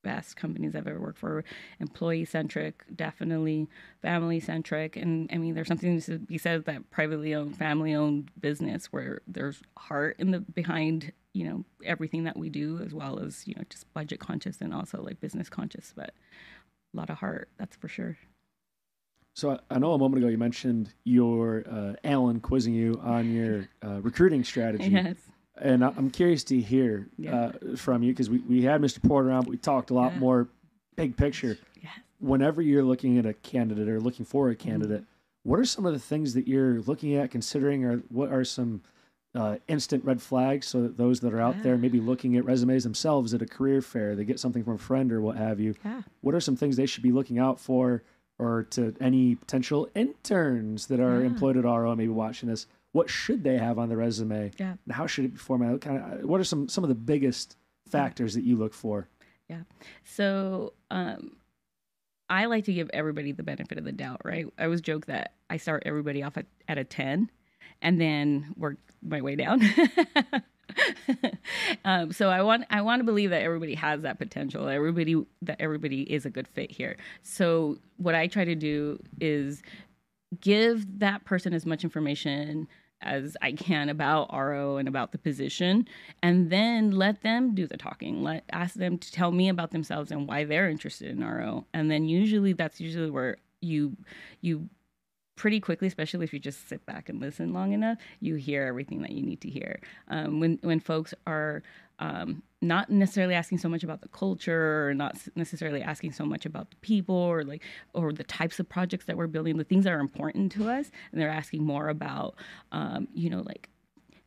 best companies I've ever worked for. Employee centric, definitely family centric, and I mean, there's something to be said that privately owned, family owned business where there's heart in the behind. You know everything that we do, as well as you know just budget conscious and also like business conscious, but a lot of heart. That's for sure. so I, know a moment ago you mentioned your uh, alan quizzing you on your uh, recruiting strategy Yes. And I'm curious to hear Yeah. uh, from you because we, we had Mr. Porter on, but we talked a lot Yeah. more big picture. Yes. Whenever you're looking at a candidate or looking for a candidate, what are some of the things that you're looking at, considering, or what are some uh, instant red flags so that those that are out there maybe looking at resumes themselves at a career fair, they get something from a friend or what have you? Yeah. What are some things they should be looking out for, or to any potential interns that are Yeah. employed at RO and maybe watching this? What should they have on the resume? Yeah. How should it be formatted? Kind of, what are some some of the biggest factors that you look for? Yeah. So um, I like to give everybody the benefit of the doubt, right? I always joke that I start everybody off at, at a 10 and then work my way down. um, so I want I want to believe that everybody has that potential. Everybody that everybody is a good fit here. So what I try to do is give that person as much information as I can about RO and about the position, and then let them do the talking. Let ask them to tell me about themselves and why they're interested in RO, and then usually that's usually where you you pretty quickly, especially if you just sit back and listen long enough, you hear everything that you need to hear. Um, when when folks are um, not necessarily asking so much about the culture or not necessarily asking so much about the people or like or the types of projects that we're building. The things that are important to us and they're asking more about um, you know like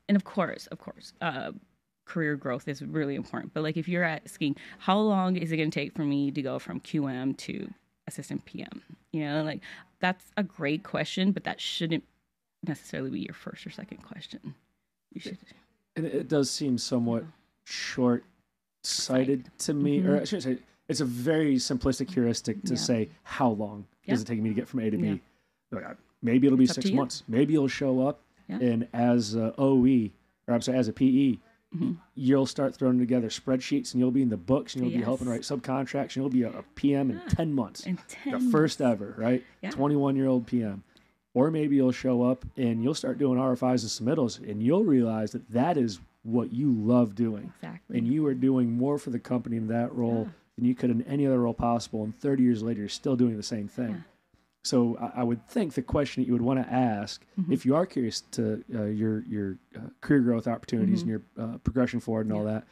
and of course of course uh, career growth is really important. But like if you're asking how long is it going to take for me to go from qm to assistant pm you know like that's a great question but that shouldn't necessarily be your first or second question. You should And it does seem somewhat short sighted to me, or I shouldn't say it's a very simplistic heuristic to Yeah. say how long Yeah. does it take me to get from A to Yeah. B. Uh, Maybe it'll be It's six months. Maybe you'll show up Yeah. and as a OE, or I'm sorry, as a PE, Mhm. you'll start throwing together spreadsheets and you'll be in the books and you'll be helping write subcontracts and you'll be a, a PM in Yeah. 10 months. and the 10 first ever, right? Yeah. 21 year old PM. Or maybe you'll show up and you'll start doing RFIs and submittals and you'll realize that that is what you love doing. exactly And you are doing more for the company in that role Yeah. than you could in any other role possible. And 30 years later, you're still doing the same thing. Yeah. So I, I would think the question that you would want to ask, Mm-hmm. if you are curious to uh, your your uh, career growth opportunities Mm-hmm. and your uh, progression forward and all that,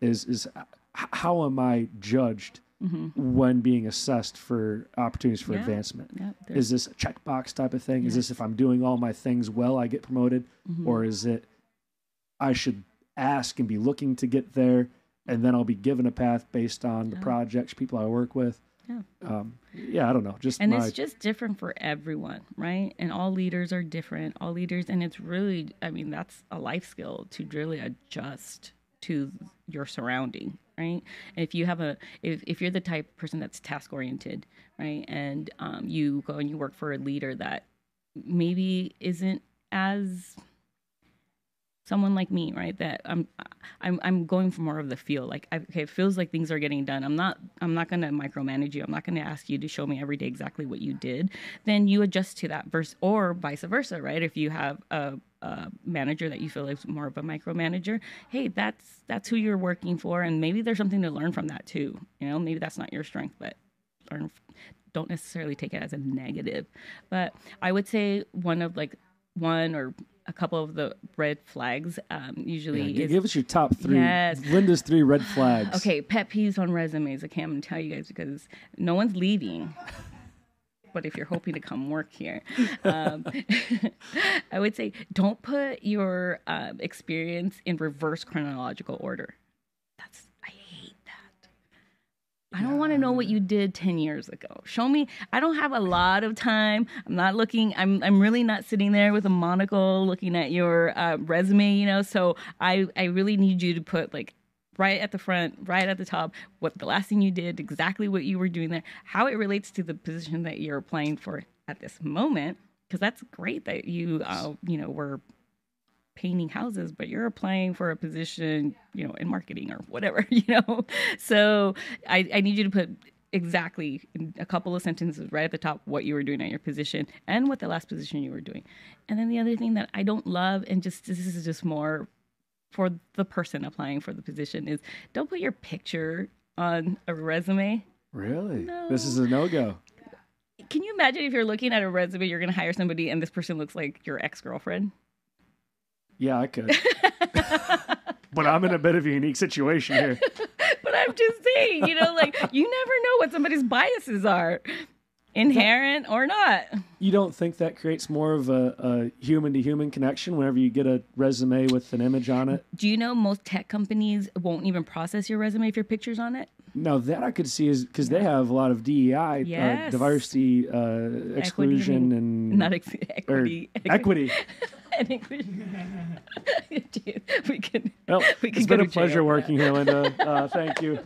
is is how am I judged when being assessed for opportunities for Mm-hmm. Yeah. advancement? Yeah, Is this a checkbox type of thing? Is this if I'm doing all my things well, I get promoted? Mm-hmm. Or is it I should ask and be looking to get there and then I'll be given a path based on the projects, people I work with? Yeah. Um, yeah, I don't know. Just and my, it's just different for everyone right and all leaders are different all leaders and it's really i mean that's a life skill to really adjust to your surrounding right if you have a if, if you're the type of person that's task oriented right and um, you go and you work for a leader that maybe isn't as someone like me, right? That I'm I'm I'm going for more of the feel. Like I, okay, it feels like things are getting done. I'm not I'm not gonna micromanage you. I'm not gonna ask you to show me every day exactly what you did. Then you adjust to that verse or vice versa, right? If you have a, a manager that you feel is more of a micromanager, hey, that's that's who you're working for, and maybe there's something to learn from that too. You know, maybe that's not your strength, but learn don't necessarily take it as a negative. But I would say one of like one or a couple of the red flags um, usually Yeah, is give us your top three. Yes. Linda's three red flags. okay pet peeves on resumes. I can't even tell you guys because no one's leaving. But if you're hoping to come work here, um, I would say don't put your um, experience in reverse chronological order. That's I hate that. I don't want to know what you did 10 years ago. Show me. I don't have a lot of time. I'm not looking, I'm, I'm really not sitting there with a monocle looking at your uh, resume, you know? So I, I really need you to put like right at the front, right at the top, what the last thing you did, exactly what you were doing there, how it relates to the position that you're applying for at this moment. Because that's great that you, uh, you know, were painting houses, but you're applying for a position, you know, in marketing or whatever, you know. So I, I need you to put exactly in a couple of sentences right at the top what you were doing at your position and what the last position you were doing. And then the other thing that I don't love, and just this is just more for the person applying for the position, is don't put your picture on a resume. Really? No. This is a no go. Can you imagine if you're looking at a resume, you're going to hire somebody and this person looks like your ex girlfriend? Yeah, I could. but I'm in a bit of a unique situation here. but I'm just saying, you know, like you never know what somebody's biases are, inherent or not. You don't think that creates more of a, human to human connection whenever you get a resume with an image on it? Do you know most tech companies won't even process your resume if your picture's on it? No, that I could see is because they have a lot of DEI, uh, diversity, uh, exclusion, and Not ex- equity. equity. and. Dude, we can. Well, we can it's been a jail pleasure working here, Linda. Uh, thank you.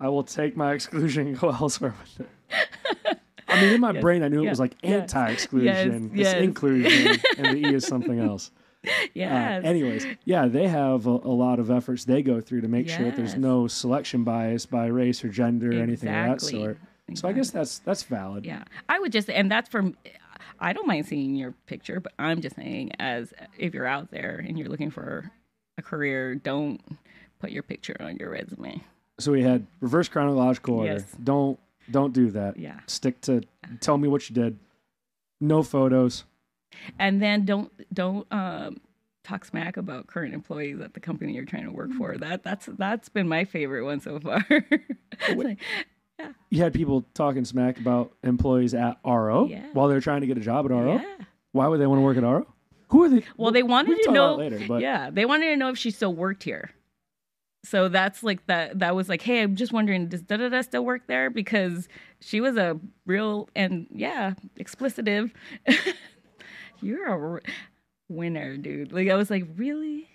I will take my exclusion and go elsewhere with it. I mean, in my brain, I knew it was like anti-exclusion, yes, yes. it's inclusion, and the E is something else. Uh, anyways, yeah, they have a, a lot of efforts they go through to make sure that there's no selection bias by race or gender or anything of that Exactly. sort. So I guess that's that's valid. Yeah, I would just, and that's from. I don't mind seeing your picture, but I'm just saying, as if you're out there and you're looking for a career, don't put your picture on your resume. So we had reverse chronological order. Yes. Don't don't do that. Yeah. Stick to tell me what you did. No photos. And then don't don't um talk smack about current employees at the company you're trying to work for that that's that's been my favorite one so far like, You had people talking smack about employees at RO Yeah. while they're trying to get a job at RO. yeah Why would they want to work at RO? Who are they? well they wanted to know later, but yeah they wanted to know if she still worked here so that's like that that was like hey i'm just wondering does da da da still work there because she was a real and yeah explicitive you're a r- winner dude. Like i was like really?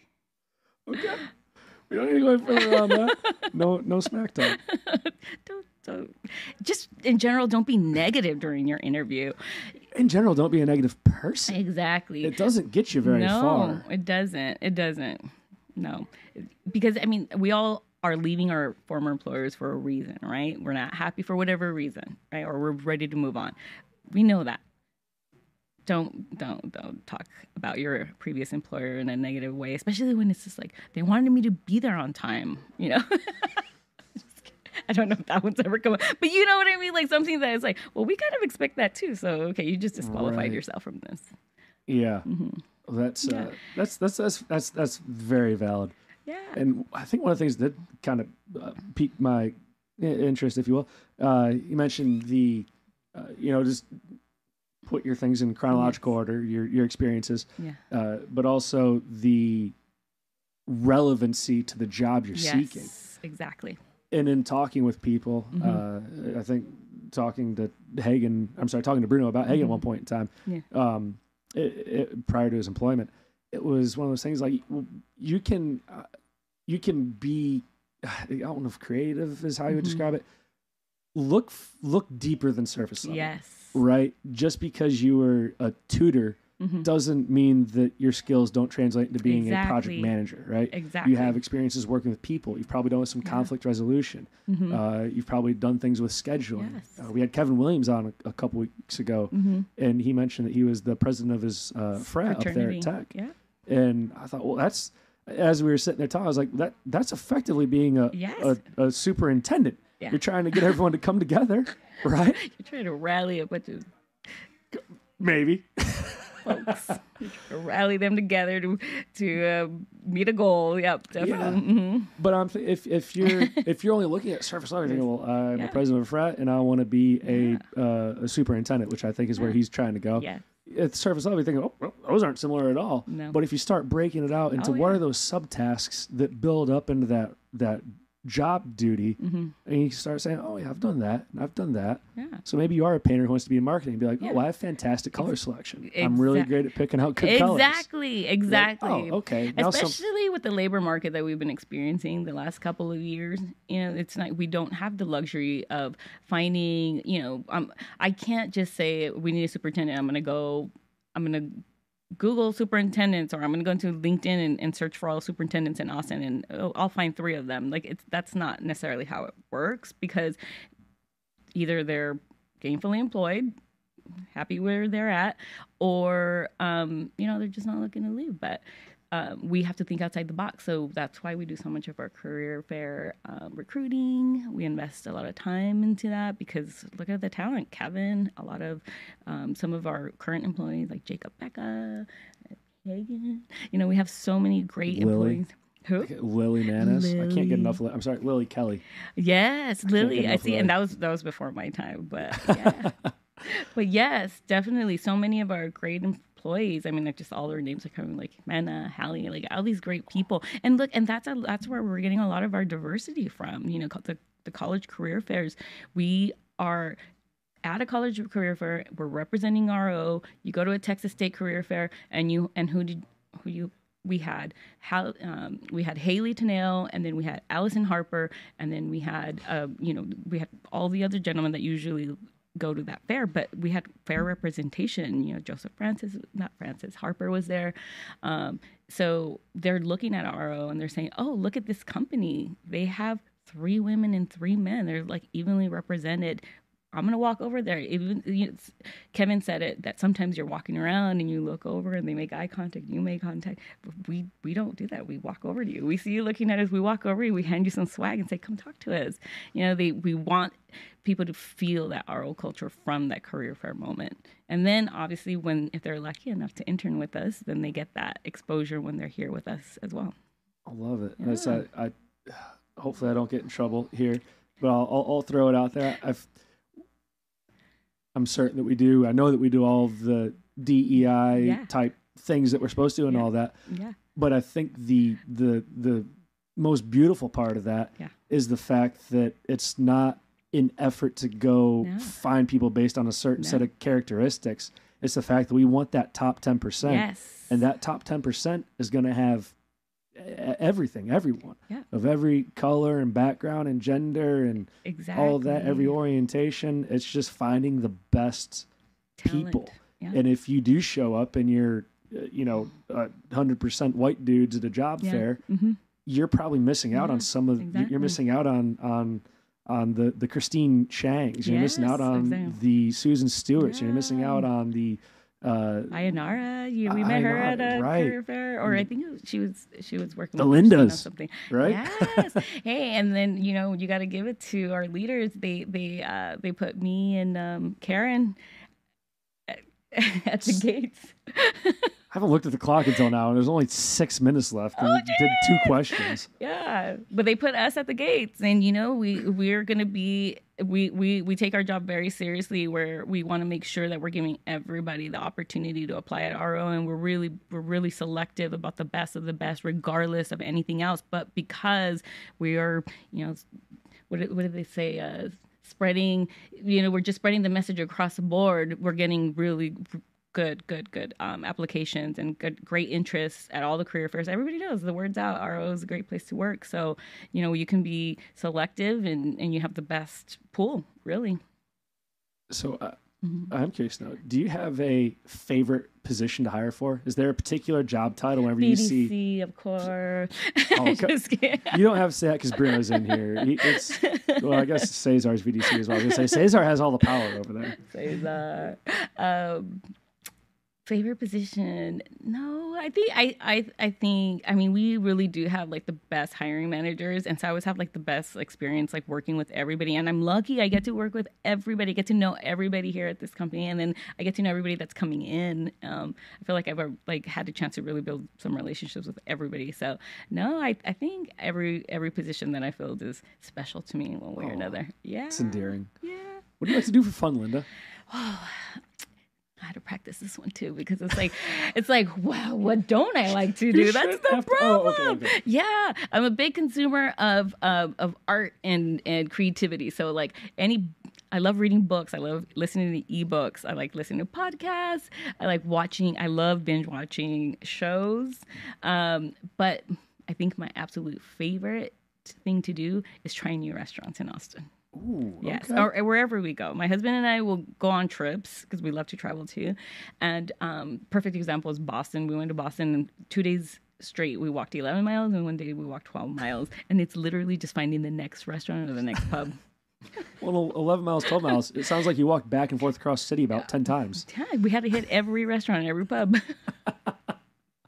Okay. We don't need to go any further on that. No, no smack talk. don't, don't. Just in general don't be negative during your interview. In general, don't be a negative person. exactly. It doesn't get you very no far. it doesn't. It doesn't. No. Because i mean we all are leaving our former employers for a reason right? We're not happy for whatever reason right? Or we're ready to move on. We know that don't don't don't talk about your previous employer in a negative way especially when it's just like they wanted me to be there on time you know I don't know if that one's ever come up, but you know what I mean. Like something that is like, well, we kind of expect that too. So okay, you just disqualified Right. yourself from this. Yeah, Mhm. that's Yeah. Uh, that's that's that's that's that's very valid. Yeah. And I think one of the things that kind of uh, piqued my interest, if you will, uh, you mentioned the, uh, you know, just put your things in chronological Yes. order, your your experiences, Yeah. uh, but also the relevancy to the job you're seeking. Exactly. And in talking with people, Mhm. uh, I think talking to Hagen, I'm sorry, talking to Bruno about Hagen at Mhm. one point in time, Yeah. um, it, it, prior to his employment, it was one of those things like you can, uh, you can be, I don't know if creative is how you would Mhm. describe it. Look, look deeper than surface level. Yes. Right. Just because you were a tutor Mhm. doesn't mean that your skills don't translate into being a project manager. Right. Exactly. You have experiences working with people. You've probably done some Yeah. conflict resolution. Mhm. Uh, you've probably done things with scheduling. Yes. Uh, we had Kevin Williams on a, a couple weeks ago, Mhm. and he mentioned that he was the president of his uh, frat up there at Tech. Yeah. And I thought, well, that's as we were sitting there talking, I was like, that that's effectively being a Yes. a, a superintendent. Yeah. You're trying to get everyone to come together, right? You're trying to rally a bunch of Maybe. folks, You're trying to rally them together to to uh, meet a goal. Yep, definitely. Mhm. But I'm th- if if you're if you're only looking at surface level, you're thinking, well, I'm Yeah. a president of a frat, and I want to be a uh, a superintendent, which I think is where he's trying to go. Yeah. At the surface level, you think, oh, well, those aren't similar at all. No. But if you start breaking it out into Oh, what are those subtasks that build up into that that job duty, hmm and you start saying, oh yeah, I've done that, and I've done that. Yeah. So maybe you are a painter who wants to be in marketing, and be like, Yeah. oh, I have fantastic color selection. I'm really great at picking out good colors. Exactly. Like, Exactly. oh, okay. Now some, especially with the labor market that we've been experiencing the last couple of years you know it's not we don't have the luxury of finding you know um, i can't just say we need a superintendent i'm going to go i'm going to google superintendents or i'm going to go into linkedin and, and search for all superintendents in austin and oh, i'll find three of them. Like it's that's not necessarily how it works because either they're gainfully employed happy where they're at or um, you know they're just not looking to leave. But um, we have to think outside the box so that's why we do so much of our career fair um, recruiting we invest a lot of time into that because look at the talent kevin a lot of um, some of our current employees like jacob becca Hagen. you know we have so many great Lily. employees who Lily Manis. I can't get enough. Li- I'm sorry, Lily Kelly. Yes, get Lily. I see, and that. that was that was before my time, but yeah. but yes, definitely. So many of our great employees. I mean, like just all their names are coming, like Manna, Hallie, like all these great people. And look, and that's a, that's where we're getting a lot of our diversity from. You know, the the college career fairs. We are at a college career fair. We're representing RO. You go to a Texas State career fair, and you and who did who you we had Hal, um, we had Haley Tennell, and then we had Allison Harper, and then we had uh, you know we had all the other gentlemen that usually go to that fair, but we had fair representation. You know, Joseph Francis, not Francis Harper was there. Um, so they're looking at RO and they're saying, "Oh, look at this company. They have three women and three men. They're like evenly represented." I'm gonna walk over there. Even you know, Kevin said it that sometimes you're walking around and you look over and they make eye contact. You make contact. We we don't do that. We walk over to you. We see you looking at us. We walk over you. We hand you some swag and say, "Come talk to us." You know, they we want people to feel that RO culture from that career fair moment. And then obviously, when if they're lucky enough to intern with us, then they get that exposure when they're here with us as well. I love it. Yeah. I, I, hopefully, I don't get in trouble here, but I'll, I'll, I'll throw it out there. I've, I'm certain that we do. I know that we do all the DEI Yeah. type things that we're supposed to and Yeah. all that. Yeah. But I think the the the most beautiful part of that is the fact that it's not an effort to go No. find people based on a certain set of characteristics. It's the fact that we want that top ten percent Yes. and that top 10% is going to have everything everyone Yeah. of every color and background and gender and exactly all that every orientation it's just finding the best Talent. people Yeah. and if you do show up and you're uh, you know uh, 100% white dudes at a job Yeah. fair hmm you're probably missing out on some of exactly. you're missing out on on on the the Christine Shangs you're missing out on exactly. the Susan Stewarts you're missing out on the uh Ayanara, you, we met her at a right. career fair, or I think was, she was she was working The with Lindas, something. right Yes. hey, and then you know you got to give it to our leaders. They they uh, they put me and um, Karen at, at the gates. I haven't looked at the clock until now, and there's only six minutes left. And Oh, we did two questions. Yeah, but they put us at the gates, and you know we we're gonna be we we we take our job very seriously. Where we want to make sure that we're giving everybody the opportunity to apply at RO, and we're really we're really selective about the best of the best, regardless of anything else. But because we are, you know, what what did they say? Uh, spreading, you know, we're just spreading the message across the board. We're getting really good, good, good um, applications and good, great interests at all the career fairs. Everybody knows the word's out. RO is a great place to work. So, you know, you can be selective and, and you have the best pool, really. So uh, Mhm. I'm curious now. Do you have a favorite position to hire for? Is there a particular job title whenever you see? Of course. Oh. You don't have to say that because Bruno's in here. He, it's well, I guess Cesar's VDC as well. I was gonna say Cesar has all the power over there. Cesar. Um, favorite position? No, I think I, I I think I mean we really do have like the best hiring managers, and so I always have like the best experience like working with everybody. And I'm lucky I get to work with everybody, get to know everybody here at this company, and then I get to know everybody that's coming in. Um, I feel like I've uh, like had a chance to really build some relationships with everybody. So no, I I think every every position that I filled is special to me in one way or another. Yeah, It's endearing. Yeah. What do you like to do for fun, Linda? I had to practice this one too because it's like it's like wow what don't I like to do? That's the to- oh, problem. okay, okay. Yeah, I'm a big consumer of of, of art and and creativity. So like any. I love reading books. I love listening to ebooks. I like listening to podcasts. I like watching. I love binge watching shows. Um, but I think my absolute favorite thing to do is try new restaurants in Austin. Ooh, Yes, okay. or, or wherever we go. My husband and I will go on trips because we love to travel too. And um, perfect example is Boston. We went to Boston and two days straight. We walked 11 miles, and one day we walked 12 miles. And it's literally just finding the next restaurant or the next pub. Well, 11 miles, 12 miles. It sounds like you walked back and forth across the city about 10 times. Yeah, we had to hit every restaurant, every pub.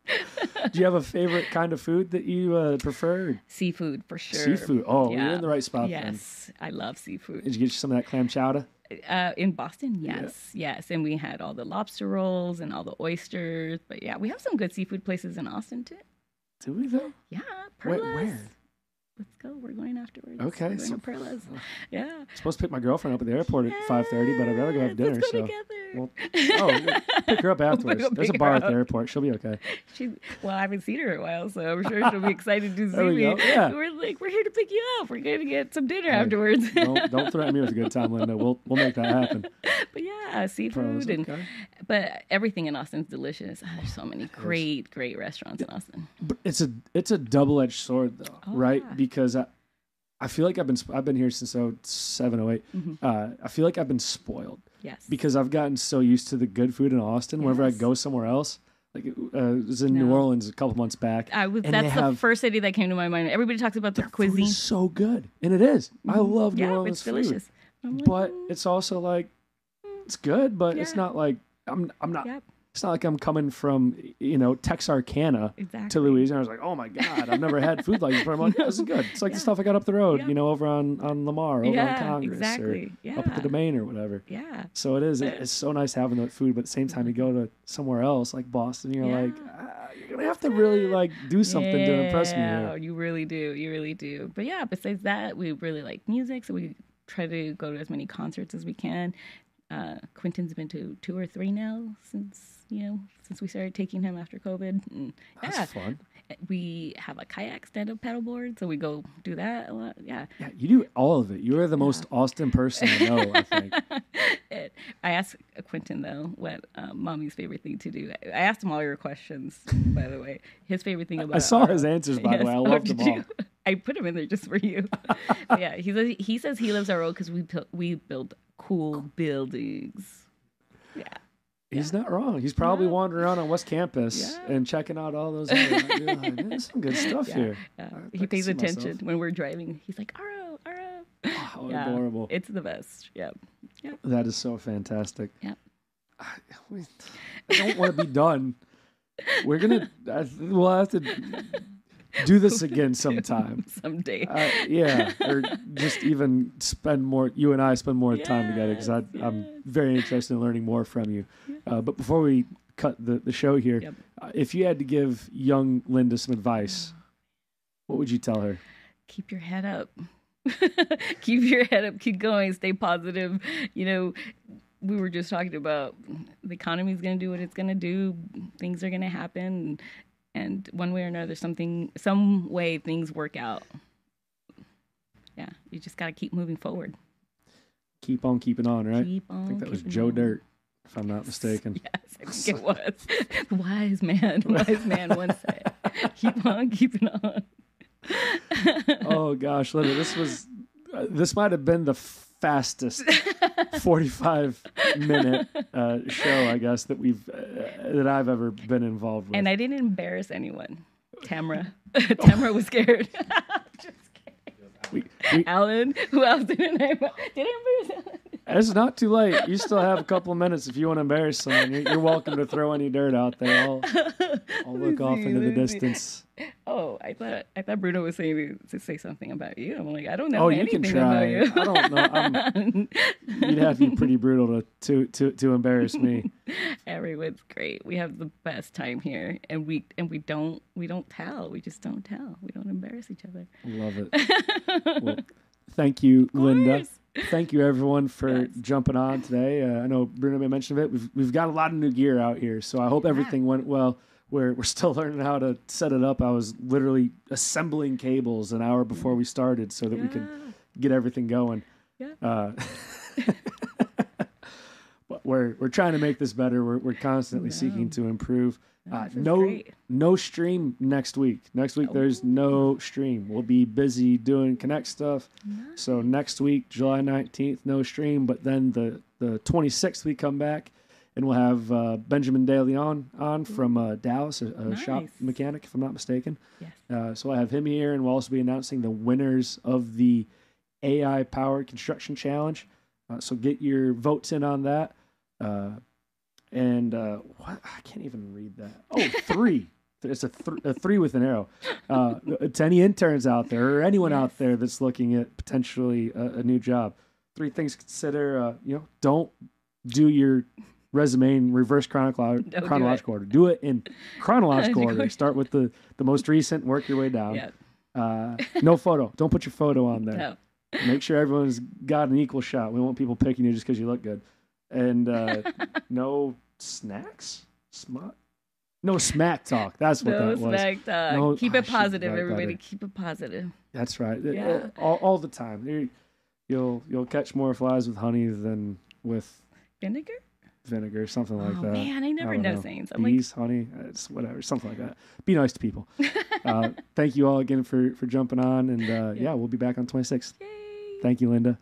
Do you have a favorite kind of food that you uh, prefer? seafood for sure. Seafood. Oh, you're in the right spot then. Yes, I love seafood. Did you get you some of that clam chowder? Uh, in Boston, yes, yes, and we had all the lobster rolls and all the oysters. But yeah, we have some good seafood places in Austin too. Do we though? Yeah, Perlas. where? Let's go. We're going afterwards. Okay, so- Perlas. Yeah. I'm supposed to pick my girlfriend up at the airport at 5:30, but I'd rather go have dinner. Let's go so, well, oh, pick her up afterwards. There's a bar at the airport. She'll be okay. She, well, I haven't seen her in a while, so I'm sure she'll be excited to see me. go, yeah. We're like, we're here to pick you up. We're going to get some dinner Hey, afterwards. don't don't threaten me with a good time, Linda. We'll we'll make that happen. but yeah, seafood and okay. but everything in Austin's delicious. Ah, there's so many great, great restaurants in Austin. But it's a it's a double edged sword though, Oh, right? yeah. Because I I feel like I've been I've been here since 07, 08. Mhm. Uh, I feel like I've been spoiled Yes. because I've gotten so used to the good food in Austin. Whenever I go somewhere else, like uh, I was in New Orleans a couple months back. I was. That's the have- first city that came to my mind. Everybody talks about the Their food cuisine. is so good, and it is. I love New yeah, Orleans it's delicious. I'm like, but "Mm, it's also like it's good, but it's not like I'm I'm not. Yep. It's not like I'm coming from you know Texarkana exactly to Louisiana. I was like, oh my god, I've never had food like this. But I'm like, this is good. It's like the stuff I got up the road, Yeah. you know, over on on Lamar, over on Congress, exactly. Yeah. or up at the Domain or whatever. Yeah. So it is. it- It's so nice having that food, but at the same time, you go to somewhere else like Boston, you're like, ah, you're gonna have to really like do something to impress me Yeah. You really do. You really do. But yeah, besides that, we really like music, so we try to go to as many concerts as we can. Uh, Quentin's been to two or three now since you know since we started taking him after COVID. And That's yeah, fun. we have a kayak stand-up paddle board, so we go do that a lot. Yeah. Yeah, you do all of it. You are the most Austin person I know. I think. It- I asked Quentin though what um, mommy's favorite thing to do. I asked him all your questions, by the way. His favorite thing about I saw his answers by the way. I loved them all. you? I put him in there just for you. Yeah, he says he says he loves our road because we we build cool buildings. Yeah, He's not wrong. He's probably No. wandering around on West Campus Yeah. and checking out all those. Like, There's some good stuff yeah. here. yeah. He pays attention myself. when we're driving. He's like, "Aro, Aro." Oh, how Yeah. adorable. It's the best. Yeah. That is so fantastic. Yep. I, we- I don't want to be done. We're gonna. We'll have to do this again sometime. Someday. Uh, yeah, or just even spend more. You and I spend more time together because Yes, I'm very interested in learning more from you. Uh, but before we cut the, the show here, Yep. uh, if you had to give young Linda some advice, what would you tell her? keep your head up. keep your head up. Keep going. Stay positive. You know, we were just talking about the economy is going to do what it's going to do. Things are going to happen, and one way or another, something, some way, things work out. Yeah, you just got to keep moving forward. Keep on keeping on, right? Keep on. I think that was Joe on. Dirt, if I'm not mistaken. Yes, I think it was. The wise man, wise man once said, "Keep on keeping on." oh gosh, Linda, this was uh, this might have been the fastest 45 minute uh, show, I guess that we've uh, that I've ever been involved with. And I didn't embarrass anyone. Tamara. Tamara was scared. Just kidding. we, we, Alan. Who else didn't I did I embarrass Alan? It's not too late. You still have a couple of minutes if you want to embarrass someone. You're, you're welcome to throw any dirt out there. I'll, I'll look Let off into the see. distance. Oh, I thought I thought Bruno was saying to, say something about you. I'm like, I don't know Oh, you can try. about you. I don't know. I'm, you'd have to be pretty brutal to to to, to embarrass me. Everyone's great. We have the best time here, and we and we don't we don't tell. We just don't tell. We don't embarrass each other. Love it. Well, thank you, Linda. Thank you, everyone, for Yes. jumping on today. Uh, I know Bruno may mention of it. We've we've got a lot of new gear out here, so I hope everything went well. We're we're still learning how to set it up. I was literally assembling cables an hour before we started so that we could get everything going. Yeah. Uh, but we're we're trying to make this better. We're we're constantly Yeah. seeking to improve. Uh, no great. no stream next week. Next week there's no stream. We'll be busy doing connect stuff. So next week, July 19th, no stream, but then the the 26th we come back and we'll have uh, Benjamin De Leon on from uh, Dallas, a, a shop mechanic if I'm not mistaken. Yes. Uh, so I have him here, and we'll also be announcing the winners of the AI Powered Construction Challenge. Uh, so get your votes in on that. And uh, what? I can't even read that. Oh, three. It's a, th- a three with an arrow. Uh, to any interns out there or anyone out there that's looking at potentially a, a new job, three things to consider. Uh, you know, don't do your resume in reverse chronological, do chronological order. Do it in chronological order. Start with the, the most recent, work your way down. Yeah. Uh, no photo. Don't put your photo on there. No. Make sure everyone's got an equal shot. We want people picking you just because you look good. And uh, no snacks? Smut? No smack talk. That's what No that was. No smack talk. No- keep I it positive, everybody. Keep it positive. That's right. Yeah. All, all the time. You- You'll you'll catch more flies with honey than with Vinegar? vinegar, something like oh that. man, I never don't know, know. sayings. I'm like, honey, it's whatever, something like that. Be nice to people. uh, thank you all again for for jumping on, and uh, yeah. Yeah. we'll be back on 26th. yay. Thank you, Linda.